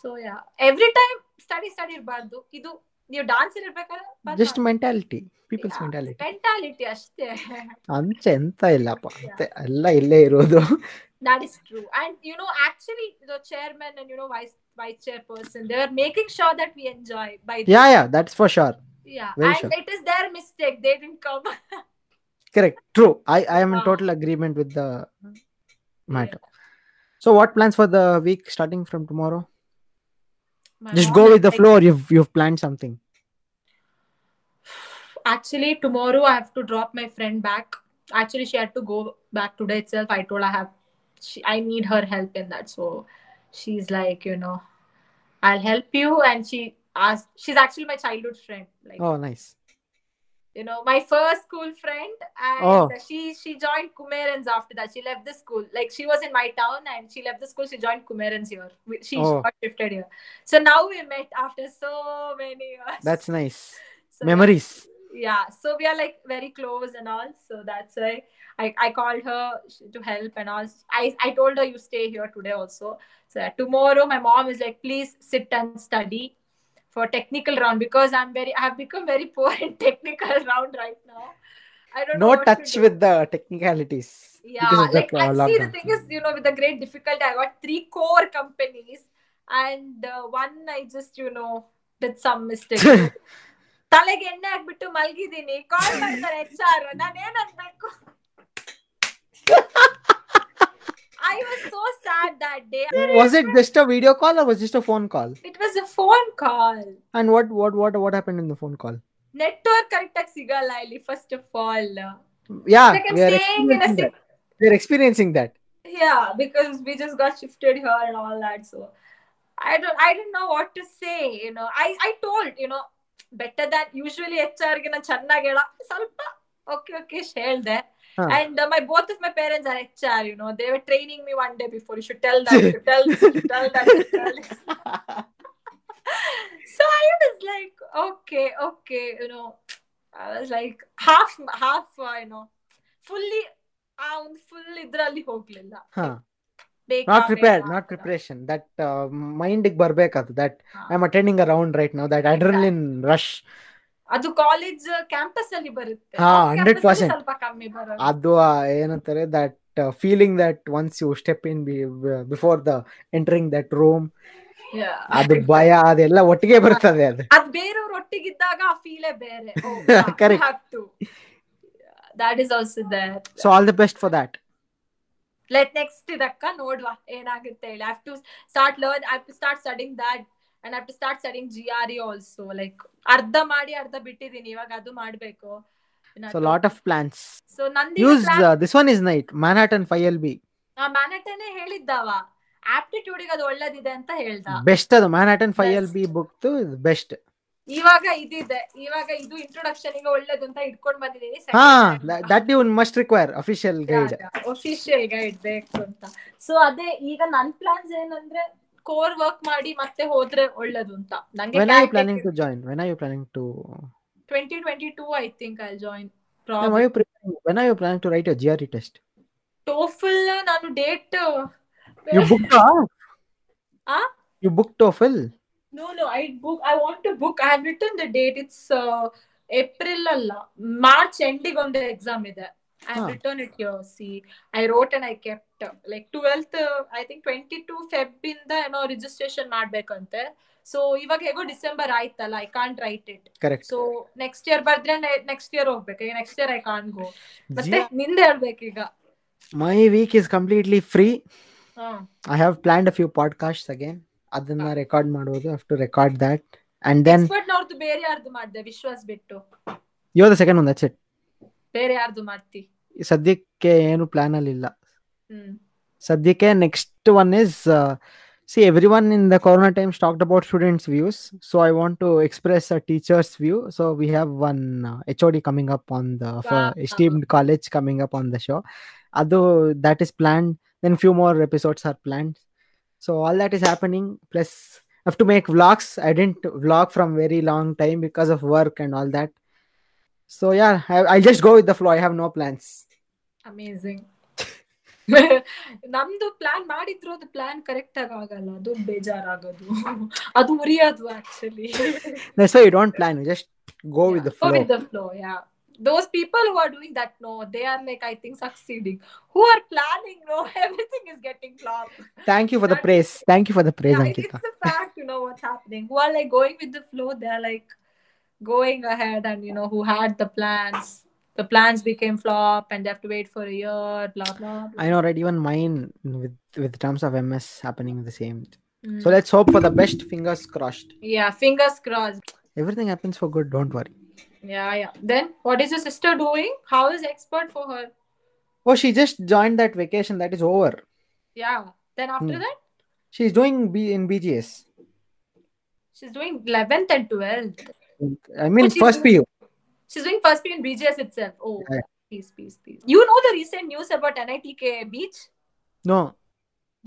So yeah, every time study study ಇರಬಾರ್ದು ಇದು ನೀವು dance ಇರ್ಬೇಕಾದ್ರೆ Just mentality. People's Yeah. mentality. Mentality ಅಷ್ಟೇ ಅಂಚೆ ಎಂತ ಇಲ್ಲಪ್ಪ ಅಂತೆ ಎಲ್ಲ ಇಲ್ಲೇ ಇರೋದು that is true and you know actually the chairman and you know vice vice chairperson they are making sure that we enjoy by the Yeah, yeah, that's for sure. yeah very and sure. it is their mistake they didn't come Correct. True. I, I am in uh-huh. total agreement with the matter. So what plans for the week starting from tomorrow? My Just go with the like, flow or you've you've planned something. actually tomorrow i have to drop my friend back actually she had to go back today itself i told i have she, i need her help in that so she's like you know i'll help you and she asked she's actually my childhood friend like Oh nice. you know my first school friend and Oh. she she joined Kumarans after that she left the school like she was in my town and she left the school she joined Kumarans here she Oh. got shifted here so now we met after so many years That's nice. So, Memories. Yeah so we are like very close and all so that's why i, I called her to help and all. I, I told her you stay here today also. So yeah, tomorrow my mom is like please sit and study for technical round because i'm very i have become very poor in technical round right now. I don't know No what to touch with the technicalities. yeah of the, uh, I see the thing is you know with the great difficulty i got three core companies and uh, one i just you know did some mistake ತಲೆಗೆ ಎಣ್ಣೆ ಹಾಕ್ಬಿಟ್ಟು ಮಲ್ಗಿದೀನಿ ಕಾಲ್ ಮಾಡ್ತಾರೆ H R ನಾನು ಏನ್ ಅನ್ಬೇಕು I was so sad that day. Was it just a video call or was it just a phone call? It was a phone call. And what what what what happened in the phone call? Network correct ಆಗಿ ಸಿಗಲ್ಲ ಇಲ್ಲಿ first of all Yeah, Like I'm we are staying in a experiencing city. that. We are experiencing that. Yeah, because we just got shifted here and all that. So I don't I didn't know what to say. You know, I I told you know better than usually H ಆರ್ಗೆ ನಾನು ಚೆನ್ನಾಗಿ ಹೇಳ ಸ್ವಲ್ಪ okay okay ಹೇಳ್ದೆ. And my both of my parents are H R you know they were training me one day before you should tell that you tell tell that so I was like okay okay you know I was like half half you know fully ಆ ಒಂದು full ಇದ್ರಲ್ಲಿ ಹೋಗ್ಲಿಲ್ಲ. Not prepared not preparation that ಮೈಂಡಿಗೆ ಬರ್ಬೇಕದು that I am attending a round right now that adrenaline rush ಅದು college campus uh, ಅಲ್ಲಿ ಬರುತ್ತೆ. ಹಾ 100% ಸ್ವಲ್ಪ ಕಮ್ಮಿ ಬರುತ್ತೆ ಅದು ಏನಂತಾರೆ that feeling that once you step in before the entering that room ಅದು ಭಯ ಅದೆಲ್ಲ ಒಟ್ಟಿಗೆ ಬರ್ತದೆ ಅದು. ಅದು ಬೇರೆಯವ್ರ ಒಟ್ಟಿಗೆ ಇದ್ದಾಗ ಆ ಫೀಲೇ ಬೇರೆ. Correct that is also that so all the best for that let next ಇದಕ್ಕ ನೋಡ್ವಾ ಏನಾಗುತ್ತೆ ಹೇಳಿ. Have to start learn have to start studying that and have to start studying G R E also like ಅರ್ಧ ಮಾಡಿ ಅರ್ಧ ಬಿಟ್ಟಿದೀನಿ ಇವಾಗ ಅದು ಮಾಡ್ಬೇಕು. So lot of plans so ನಂದು use this one is night Manhattan five L B ಹೇಳಿದ್ದಾವ. ಆಪ್ಟಿಟ್ಯೂಡ್ಗೆ ಅದು ಒಳ್ಳೇದಿದೆ ಅಂತ ಹೇಳ್ದ. ಬೆಸ್ಟ್ ಅದು ಮ್ಯಾನ್ಹಟನ್ ಬಿ ಬುಕ್ ಬೆಸ್ಟ್ ಇವಾಗ ಇದಿದೆ ಇವಾಗ ಇದು ಇಂಟ್ರೊಡಕ್ಷನ್ಗೆ ಒಳ್ಳೇದು ಅಂತ ಇಟ್ಕೊಂಡ್ ಬಂದಿದ್ದೀನಿ ಹಾ that you must require official guide official guide ಬೇಕು ಅಂತ. ಸೊ ಅದೇ ಈಗ ನನ್ ಪ್ಲಾನ್ಸ್ ಏನಂದ್ರೆ ಕೋರ್ ವರ್ಕ್ ಮಾಡಿ ಮತ್ತೆ ಹೋದ್ರೆ ಒಳ್ಳೇದು ಅಂತ. ನನಗೆ when are you planning to join when are you planning to 2022 i think i'll join when are you when are you planning to write your GRE test? TOEFL ನಾನು date you book ಆ? You book TOEFL? No, no I book. I want to book. I have written the date. It's uh, ಅಲ್ಲ. March ಎಂಡಿಗೆ ಒಂದು exam ಇದೆ. I ಹಾ. Return it your see I wrote and I kept like twelfth I think twenty two Feb ಇಂದ ಏನೋ registration ಮಾಡ್ಬೇಕಂತೆ. So ಇವಾಗ ಹೇಗೋ ಡಿಸೆಂಬರ್ ಆಯ್ತಲ್ಲ I can't write it correct so next year ಬರ್ದ್ರೆ next year ಹೋಗ್ಬೇಕು. Next year I can't go ಮತ್ತೆ ನಿಂದೆ ಈಗ my week is completely free I have planned a few podcast again ಅದನ್ನ ರೆಕಾರ್ಡ್ ಮಾಡೋದು have to record that and then expert ನವರ್ದು ಬೇರೆ ಯಾರ್ದು ಮಾಡ್ದೆ ವಿಶ್ವಾಸ್ ಬಿಟ್ಟು? Yo the second one that's it ಬೇರೆ ಯಾರ್ದು ಮಾಡ್ತಿ? ಸದ್ಯಕ್ಕೆ ಏನು ಪ್ಲಾನ್ ಅಲ್ಲಿ ಇಲ್ಲ. ಸದ್ಯಕ್ಕೆ next one is see everyone in the corona time talked about students views so I want to express a teachers view so we have one H O D coming up on the. Esteemed college coming up on the show ಅದು that is plan then few more episodes are planned. so all that is happening plus I have to make vlogs i didn't vlog from very long time because of work and all that so yeah I, i'll just go with the flow i have no plans amazing ನಮ್ದು plan ಮಾಡಿದ್ರು ಅದು plan correct ಆಗಿ ಆಗಲ್ಲ ಅದು ಬೇಜಾರಾಗೋದು ಅದು ಉರಿಯೋದು actually that's why you don't plan you just go with the flow with the flow yeah those people who are doing that no they are like i think succeeding. Who are planning no everything is getting flopped. Thank you for the praise. Thank you for the praise yeah, ankita. it's the fact you know what's happening. Who are like going with the flow they're like going ahead and you know who had the plans. The plans became flop and they have to wait for a year blah blah, blah. i know right? Even mine with with terms of ms happening the same. Mm. so let's hope for the best. Fingers crossed. Yeah fingers crossed. Everything happens for good. Don't worry yeah yeah then what is your sister doing how is expert for her oh she just joined that vacation that is over yeah then after Hmm. that she's doing b in bgs she's doing 11th and 12th i mean she's first doing- pu she's doing first P in bgs itself oh Yeah. peace peace peace you know the recent news about nitk beach no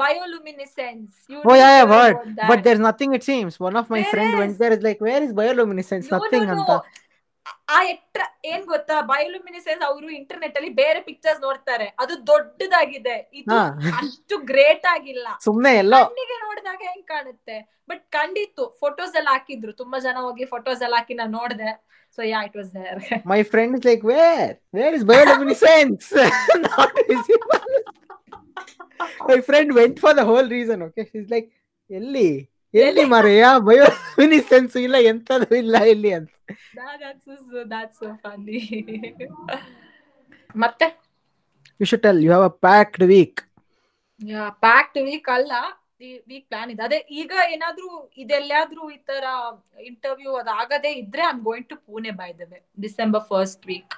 bioluminescence you Oh yeah, I've heard. But there's nothing. It seems one of my There friend is. went there. Is like, where is bioluminescence? No, nothing. no, anta. ಆ ಎಟ್ರ ಏನ್ ಗೊತ್ತಾ? Bioluminescence ಅವರು internet ಅಲ್ಲಿ ಬೇರೆ pictures ನೋಡ್ತಾರೆ. ಅದು ದೊಡ್ಡದಾಗಿದೆ. ಇದು ಅಷ್ಟು ಗ್ರೇಟ್ ಆಗಿಲ್ಲ. ಸುಮ್ನೆ ಎಲ್ಲ ಕಣ್ಣಿಗೆ ನೋಡಿದಾಗ ಹೆಂಗ್ ಕಾಣುತ್ತೆ? ಬಟ್ ಕಂಡಿತ್ತು ಫೋಟೋಸ್ ಎಲ್ಲ ಹಾಕಿದ್ರು. ತುಂಬಾ ಜನ ಹೋಗಿ ಫೋಟೋಸ್ ಎಲ್ಲ ಹಾಕಿ ನಾನು ನೋಡ್ದೆ. So yeah it was there my friend like where where is bioluminescence bioluminescence? Friend went for the whole reason. Okay, she's like, ಎಲ್ಲಿ? ಎಲ್ಲಿ ಮಾರಯ್ಯ? ಬಯೋಮಿನಿಸೆನ್ಸ್ ಇಲ್ಲ ಎಂತದು ಇಲ್ಲ ಇಲ್ಲಿ ಅಂತ. ಮತ್ತೆ? You should tell you have a packed week packed week ಅಲ್ಲ week plan ಇದೆ. ಅದೇ ಈಗ ಏನಾದ್ರೂ ಇದೆಲ್ಲಾದ್ರೂ ಈ ತರ ಇಂಟರ್ವ್ಯೂ ಅದಾಗದೇ ಇದ್ರೆ I going to Pune by the way December first week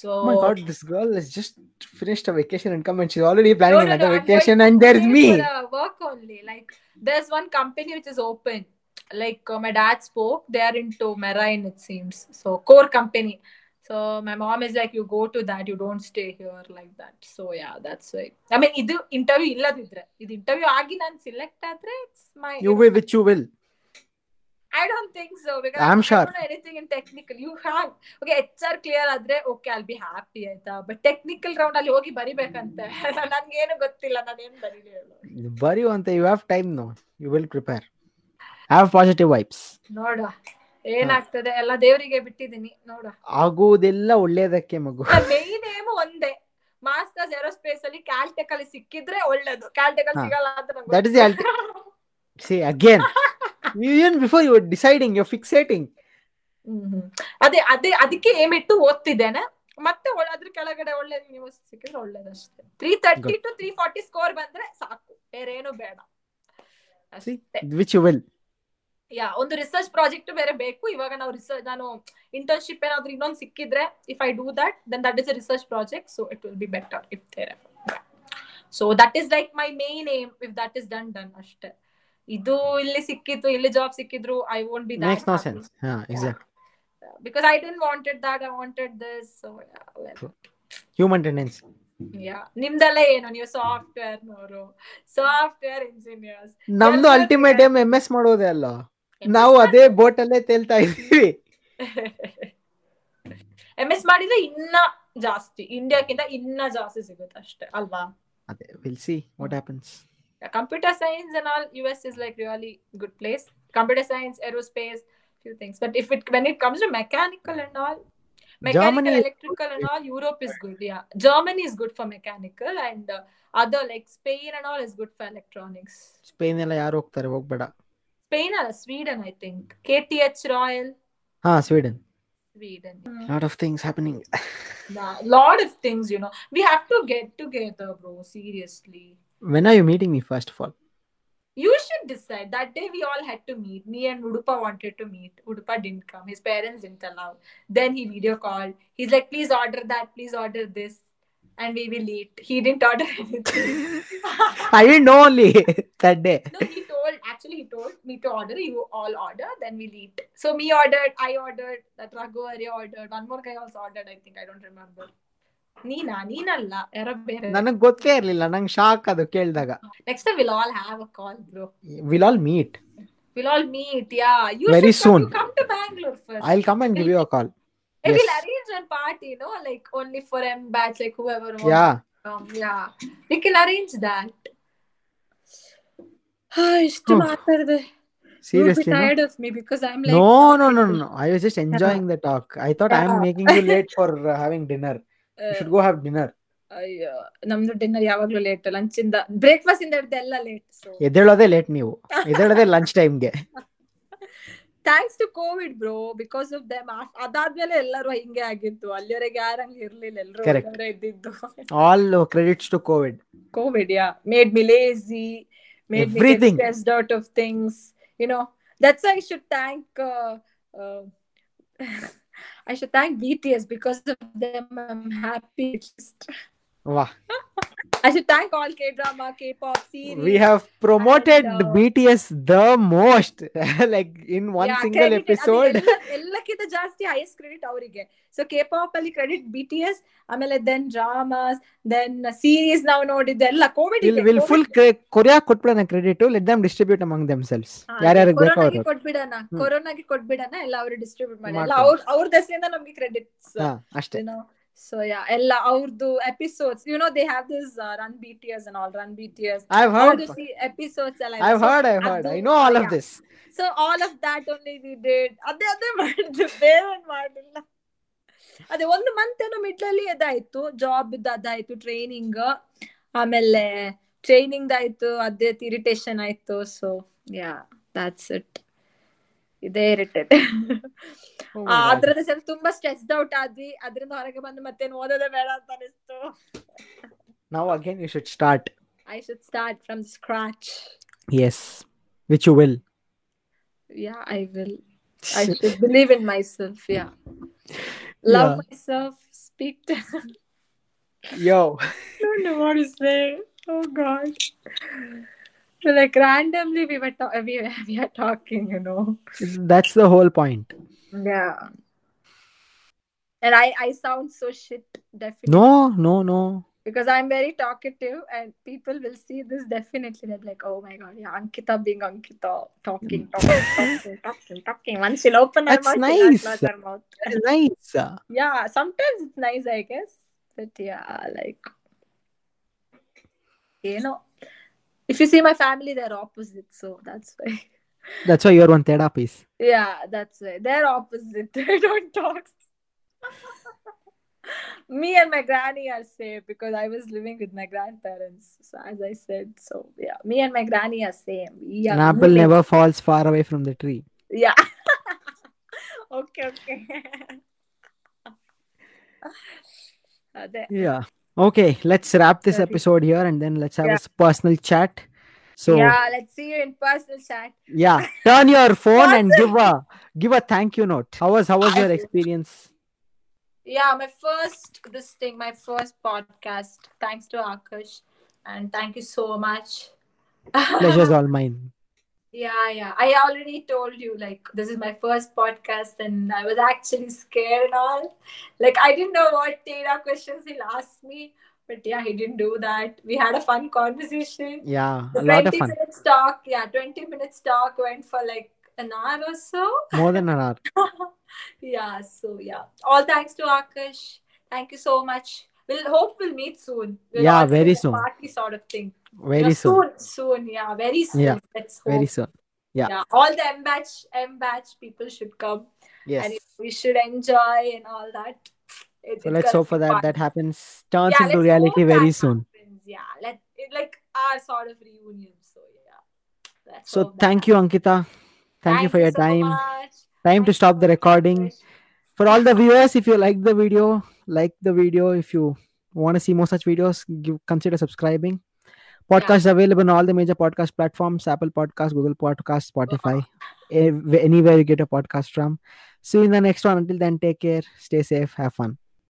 so Oh my god, this girl has just finished a vacation and come and she's already planning another vacation and there's me. work only like there's one company which is open like uh, my dad spoke they are into marine it seems so core company so my mom is like you go to that you don't stay here like that so yeah that's why i mean ಇದು interview ಇಲ್ಲದಿದ್ರೆ ಇದು interview ಆಗಿ ನಾನು select ಆದ್ರೆ it's my You will, which you will. I don't think so because anything in technical you have okay H R clear ಆದ್ರೆ okay ಅಲ್ಲಿ be happy ಆಯ್ತಾ? But technical round ಅಲ್ಲಿ ಹೋಗಿ ಬರಿಬೇಕಂತ. ನನಗೆ ಏನು ಗೊತ್ತಿಲ್ಲ ನಾನು ಏನು ಬರೀಲಿ ಬರಿ you have time no you will prepare have positive vibes ನೋಡ ಏನಾಗ್ತದೆ? ಎಲ್ಲ ದೇವರಿಗೆ ಬಿಟ್ಟಿದ್ದೀನಿ. ನೋಡ ಆಗುವುದೆಲ್ಲ ಒಳ್ಳೇದಕ್ಕೆ ಮಗು. ಮೇನ್ ಏಮ್ ಒಂದೇ. ಮಾಸ್ಟರ್ಸ್ ಏರೋಸ್ಪೇಸ್ ಅಲ್ಲಿ ಕ್ಯಾಲ್ಟೆಕ್ ಅಲ್ಲಿ ಸಿಕ್ಕಿದ್ರೆ ಒಳ್ಳೇದು. ಕ್ಯಾಲ್ಟೆಕ್ ಅಲ್ಲಿ ಸಿಗಲ್ಲ ಅಂತ that is See again. Even before you were deciding, you're fixating. Hmm. ಅದೇ ಅದೇ ಅದಕ್ಕೆ ಏಮ್ ಇಟ್ಟು ಓದ್ತಿದ್ದೇನೆ. ಮತ್ತೆ ಅದ್ರ ಕೆಳಗಡೆ ಒಳ್ಳೆ ನ್ಯೂಸ್ ಸಿಕ್ಕಿದ್ರೆ ಒಳ್ಳೇದಷ್ಟೇ. Three thirty to three forty score ಬಂದ್ರೆ ಸಾಕು. ಬೇರೆ ಏನು ಬೇಡ. ವಿಚ್ ಯು ವಿಲ್ ಯಾ ಒಂದು ರಿಸರ್ಚ್ ಪ್ರಾಜೆಕ್ಟ್ ಬೇರೆ ಬೇಕು. ಇವಾಗ ನಾವು ರಿಸರ್ಚ್ ನಾನು ಇಂಟರ್ನ್ಶಿಪ್ ಏನಾದ್ರೂ ಇನ್ನೊಂದು ಸಿಕ್ಕಿದ್ರೆ if I do that then that is a research project so it will be better if there so that is like my main aim if that is done done ಅಷ್ಟೇ. ಇದು ಇಲ್ಲಿ ಸಿಕ್ಕಿತ್ತು ಇಲ್ಲಿ job ಸಿಕ್ಕಿದ್ರು I won't be makes no sense ಹಾ exact because I did wanted that I wanted this so human tendency yeah ನಿಮ್ದೆಲ್ಲ ಏನು? ನೀವು ಸಾಫ್ಟ್ವೇರ್ ನೋರು ಸಾಫ್ಟ್ವೇರ್ ಇಂಜಿನಿಯರ್ಸ್ ನಮ್ದು ಅಲ್ಟಿಮೇಟ್ ಏಮ್ ಎಂ ಎಸ್ ಮಾಡೋದೇ ಅಲ್ಲ. ನಾವು ಅದೇ ಬೋಟ್ ಅಲ್ಲೇ ತೇಲ್ತಾ ಇದ್ದೀವಿ. ಎಂ ಎಸ್ ಮಾಡಿದ್ರೆ ಇನ್ನ ಜಾಸ್ತಿ ಇಂಡಿಯಾಕ್ಕಿಂತ ಇನ್ನ ಜಾಸ್ತಿ ಸಿಗುತ್ತೆ ಅಷ್ಟೇ ಅಲ್ವಾ? ಅದೇ will see what happens computer science and all U S is like really good place computer science aerospace few things but if it when it comes to mechanical and all mechanical Germany is- electrical and all europe is good yeah germany is good for mechanical and uh, other like spain and all is good for electronics Spain ಎಲ್ಲ ಯಾರು ಹೋಗ್ತಾರೆ ಹೋಗ್ಬೇಡ spain or sweden i think kth royal ಹಾ Sweden sweden lot of things happening Yeah, lot of things, you know. We have to get together, bro. Seriously. when are you meeting me first of all? You should decide. That day we all had to meet. Me and udupa wanted to meet. Udupa didn't come. His parents didn't allow. Then he video called. He's like please order that. Please order this. And we will eat. He didn't order anything. I didn't know only that day. No he told. Actually he told me to order. You all order then we'll eat. So me ordered i ordered that raghu ordered. One more guy also ordered i think. I don't remember. Nina, Nina ಯಾರೋ ಬೇರೆ ನನಗ್ ಗೊತ್ತೇ ಇರ್ಲಿಲ್ಲ ನಂಗೆ shock ಅದು ಕೇಳಿದಾಗ Next time we'll all have a call, bro. Will all meet We'll all meet. Yeah, you Very should come, soon. you come to Bangalore first. I will come and give you a call Hey, we'll yes. arrange one party, you know, like only for M batch, like whoever wants yeah to come. Yeah, we can arrange that. ಇಷ್ಟು Oh. ಮಾತಾಡಿದೆ seriously tired of me because I'm like no no no no I was just enjoying the talk I thought I am Yeah. Making you late for having dinner you should go have dinner ಅಯ್ಯೋ ನಮ್ದು dinner ಯಾವಾಗ್ಲೂ late lunch ಇಂದ breakfast ಇಂದ ಹಿಡ್ದೆ ಎಲ್ಲ late ಎದ್ದೇಳೋದೇ late ನೀವು. ಎದ್ದೇಳೋದೇ lunch ಟೈಮ್ಗೆ thanks to Covid bro because of them ಅದಾದ್ಮೇಲೆ ಎಲ್ಲರೂ ಹಿಂಗೆ ಆಗಿತ್ತು ಅಲ್ಲಿವರೆಗೆ ಯಾರಂಗ್ ಇರ್ಲಿಲ್ಲ ಎಲ್ಲರೂ ಇದ್ದಿದ್ದು. All credits to Covid Covid yeah made me lazy, made me me out of things you know that's I should why I should thank. BTS because of them. I'm happy. ವಾ I should thank all K drama, K pop series. We have promoted And, uh, B T S the most like in one Yeah, single credited. ಅದು episode ಎಲ್ಲಕ್ಕಿಂತ ಜಾಸ್ತಿ highest credit ಅವರಿಗೆ. So K pop ಅಲ್ಲಿ credit B T S ಆಮೇಲೆ then dramas then series ನಾವು ನೋಡಿದ್ದು ಎಲ್ಲ Covid will will full Korea ಕೊಟ್ಬಿಡೋಣ credit let them distribute among themselves ಯಾರ್ಯಾರಿಗೆ ಬೇಕೋ ಅವರು ಕೊಟ್ಬಿಡೋಣ ಕೊರೋನಾಗೆ ಕೊಟ್ಬಿಡೋಣ ಎಲ್ಲ ಅವರು ಡಿಸ್ಟ್ರಿಬ್ಯೂಟ್ ಮಾಡಿ. ಎಲ್ಲ. ಅವ್ರ ಅವ್ರ ದಸೆಯಿಂದ ನಮ್ಗೆ ಕ್ರೆಡಿಟ್ಸ್ ಅಷ್ಟೇ. So yeah, Ella Aurdu episodes. You know they have this uh, Run BTS and all Run BTS. I've heard see episodes. Like, I've so, heard. I've heard. I know all yeah. of this. So all of that only we did. ಅದೇ ಅದೇ ಮಾಡಿದ್ರು ಬೇರೆ ಮಾಡಿಲ್ಲ ಅದೇ ಒಂದು month ಏನೋ ಮಿಡ್ಲಲ್ಲಿ ಅದಾಯ್ತು ಜಾಬ್ ಅದಾಯ್ತು ಟ್ರೈನಿಂಗ್ ಆಮೇಲೆ ಟ್ರೈನಿಂಗ್ ಆಯ್ತು ಅದೇ ಇರಿಟೇಷನ್ ಆಯ್ತು ಸೊ ಯಾ ದಟ್ಸ್ ಇಟ್ ಇದೇ ಇರಿಟೇಟ್ ಅದ್ರದ ಸ್ವಲ್ಪ ತುಂಬಾ ಸ್ಟ್ರೆಸ್ಡ್ ಔಟ್ ಆದ್ವಿ ಅದ್ರಿಂದ ಹೊರಗೆ ಬಂದು ಮತ್ತೇನು ಓದೋದೇ ಬೇಡ ಅಂತ ಅನಿಸ್ತು ನಾವು again you should start I should start from scratch S which you will yeah I will I should believe in myself. Yeah. Love Yeah. myself. Speak to. Yo I don't know what to say. Oh God. So like randomly we were ta- we, we are talking, you know. That's the whole point. Yeah. And I I sound so shit definitely. No, no, no. Because I'm very talkative and people will see this definitely. They're like, oh my god, yeah, Ankita being Ankita talking, mm. talking, talking, talking, talking. Once she'll open her That's mouth, nice. her mouth. That's nice. yeah, sometimes it's nice, I guess. But yeah, like you know if you see my family, they're opposite, so that's why. That's why you're one piece. Yeah, that's why they're opposite. They don't talk. Me and my granny are same because I was living with my grandparents. So as I said, so yeah, me and my granny are same. Yeah, an apple never falls far away from the tree. Yeah. okay. Okay. Uh, yeah Okay, let's wrap this episode here and then let's have Yeah. a personal chat. So yeah, yeah, let's see you in personal chat. Yeah, turn your phone and give a give a thank you note. How was how was your experience? Yeah, my first this thing, my first podcast. Thanks to Akash, and thank you so much. Pleasure's all mine. Yeah, yeah. I already told you, like, this is my first podcast, and I was actually scared and all. Like, I didn't know what data questions he'll ask me, but yeah, he didn't do that. We had a fun conversation. Yeah, The a lot of 20 fun. minutes talk, yeah, 20 minutes talk went for like an hour or so. More than an hour. yeah, so yeah. All thanks to Akash. Thank you so much. We'll hope we'll meet soon. We'll Yeah, very soon. Party sort of thing. Very Yeah, soon. soon. Soon, yeah, very soon. Yeah, Let's hope. Very soon. yeah. All the M batch, M batch people should come, Yes. and we should enjoy and all that. It- So let's hope for that fun. that happens turns Yeah, into reality very soon. happens. Yeah, let it like our sort of reunion. So yeah. Let's So thank you, Ankita. Thank, you for your so time. much. Time to stop the recording. For all the viewers, if you like the video, like the video. If you want to see more such videos, give, consider subscribing. Podcast available on all the major podcast platforms: Apple Podcast, Google Podcast, Spotify, anywhere you get a podcast from. See you in the next one. Until then, take care, stay safe, have fun.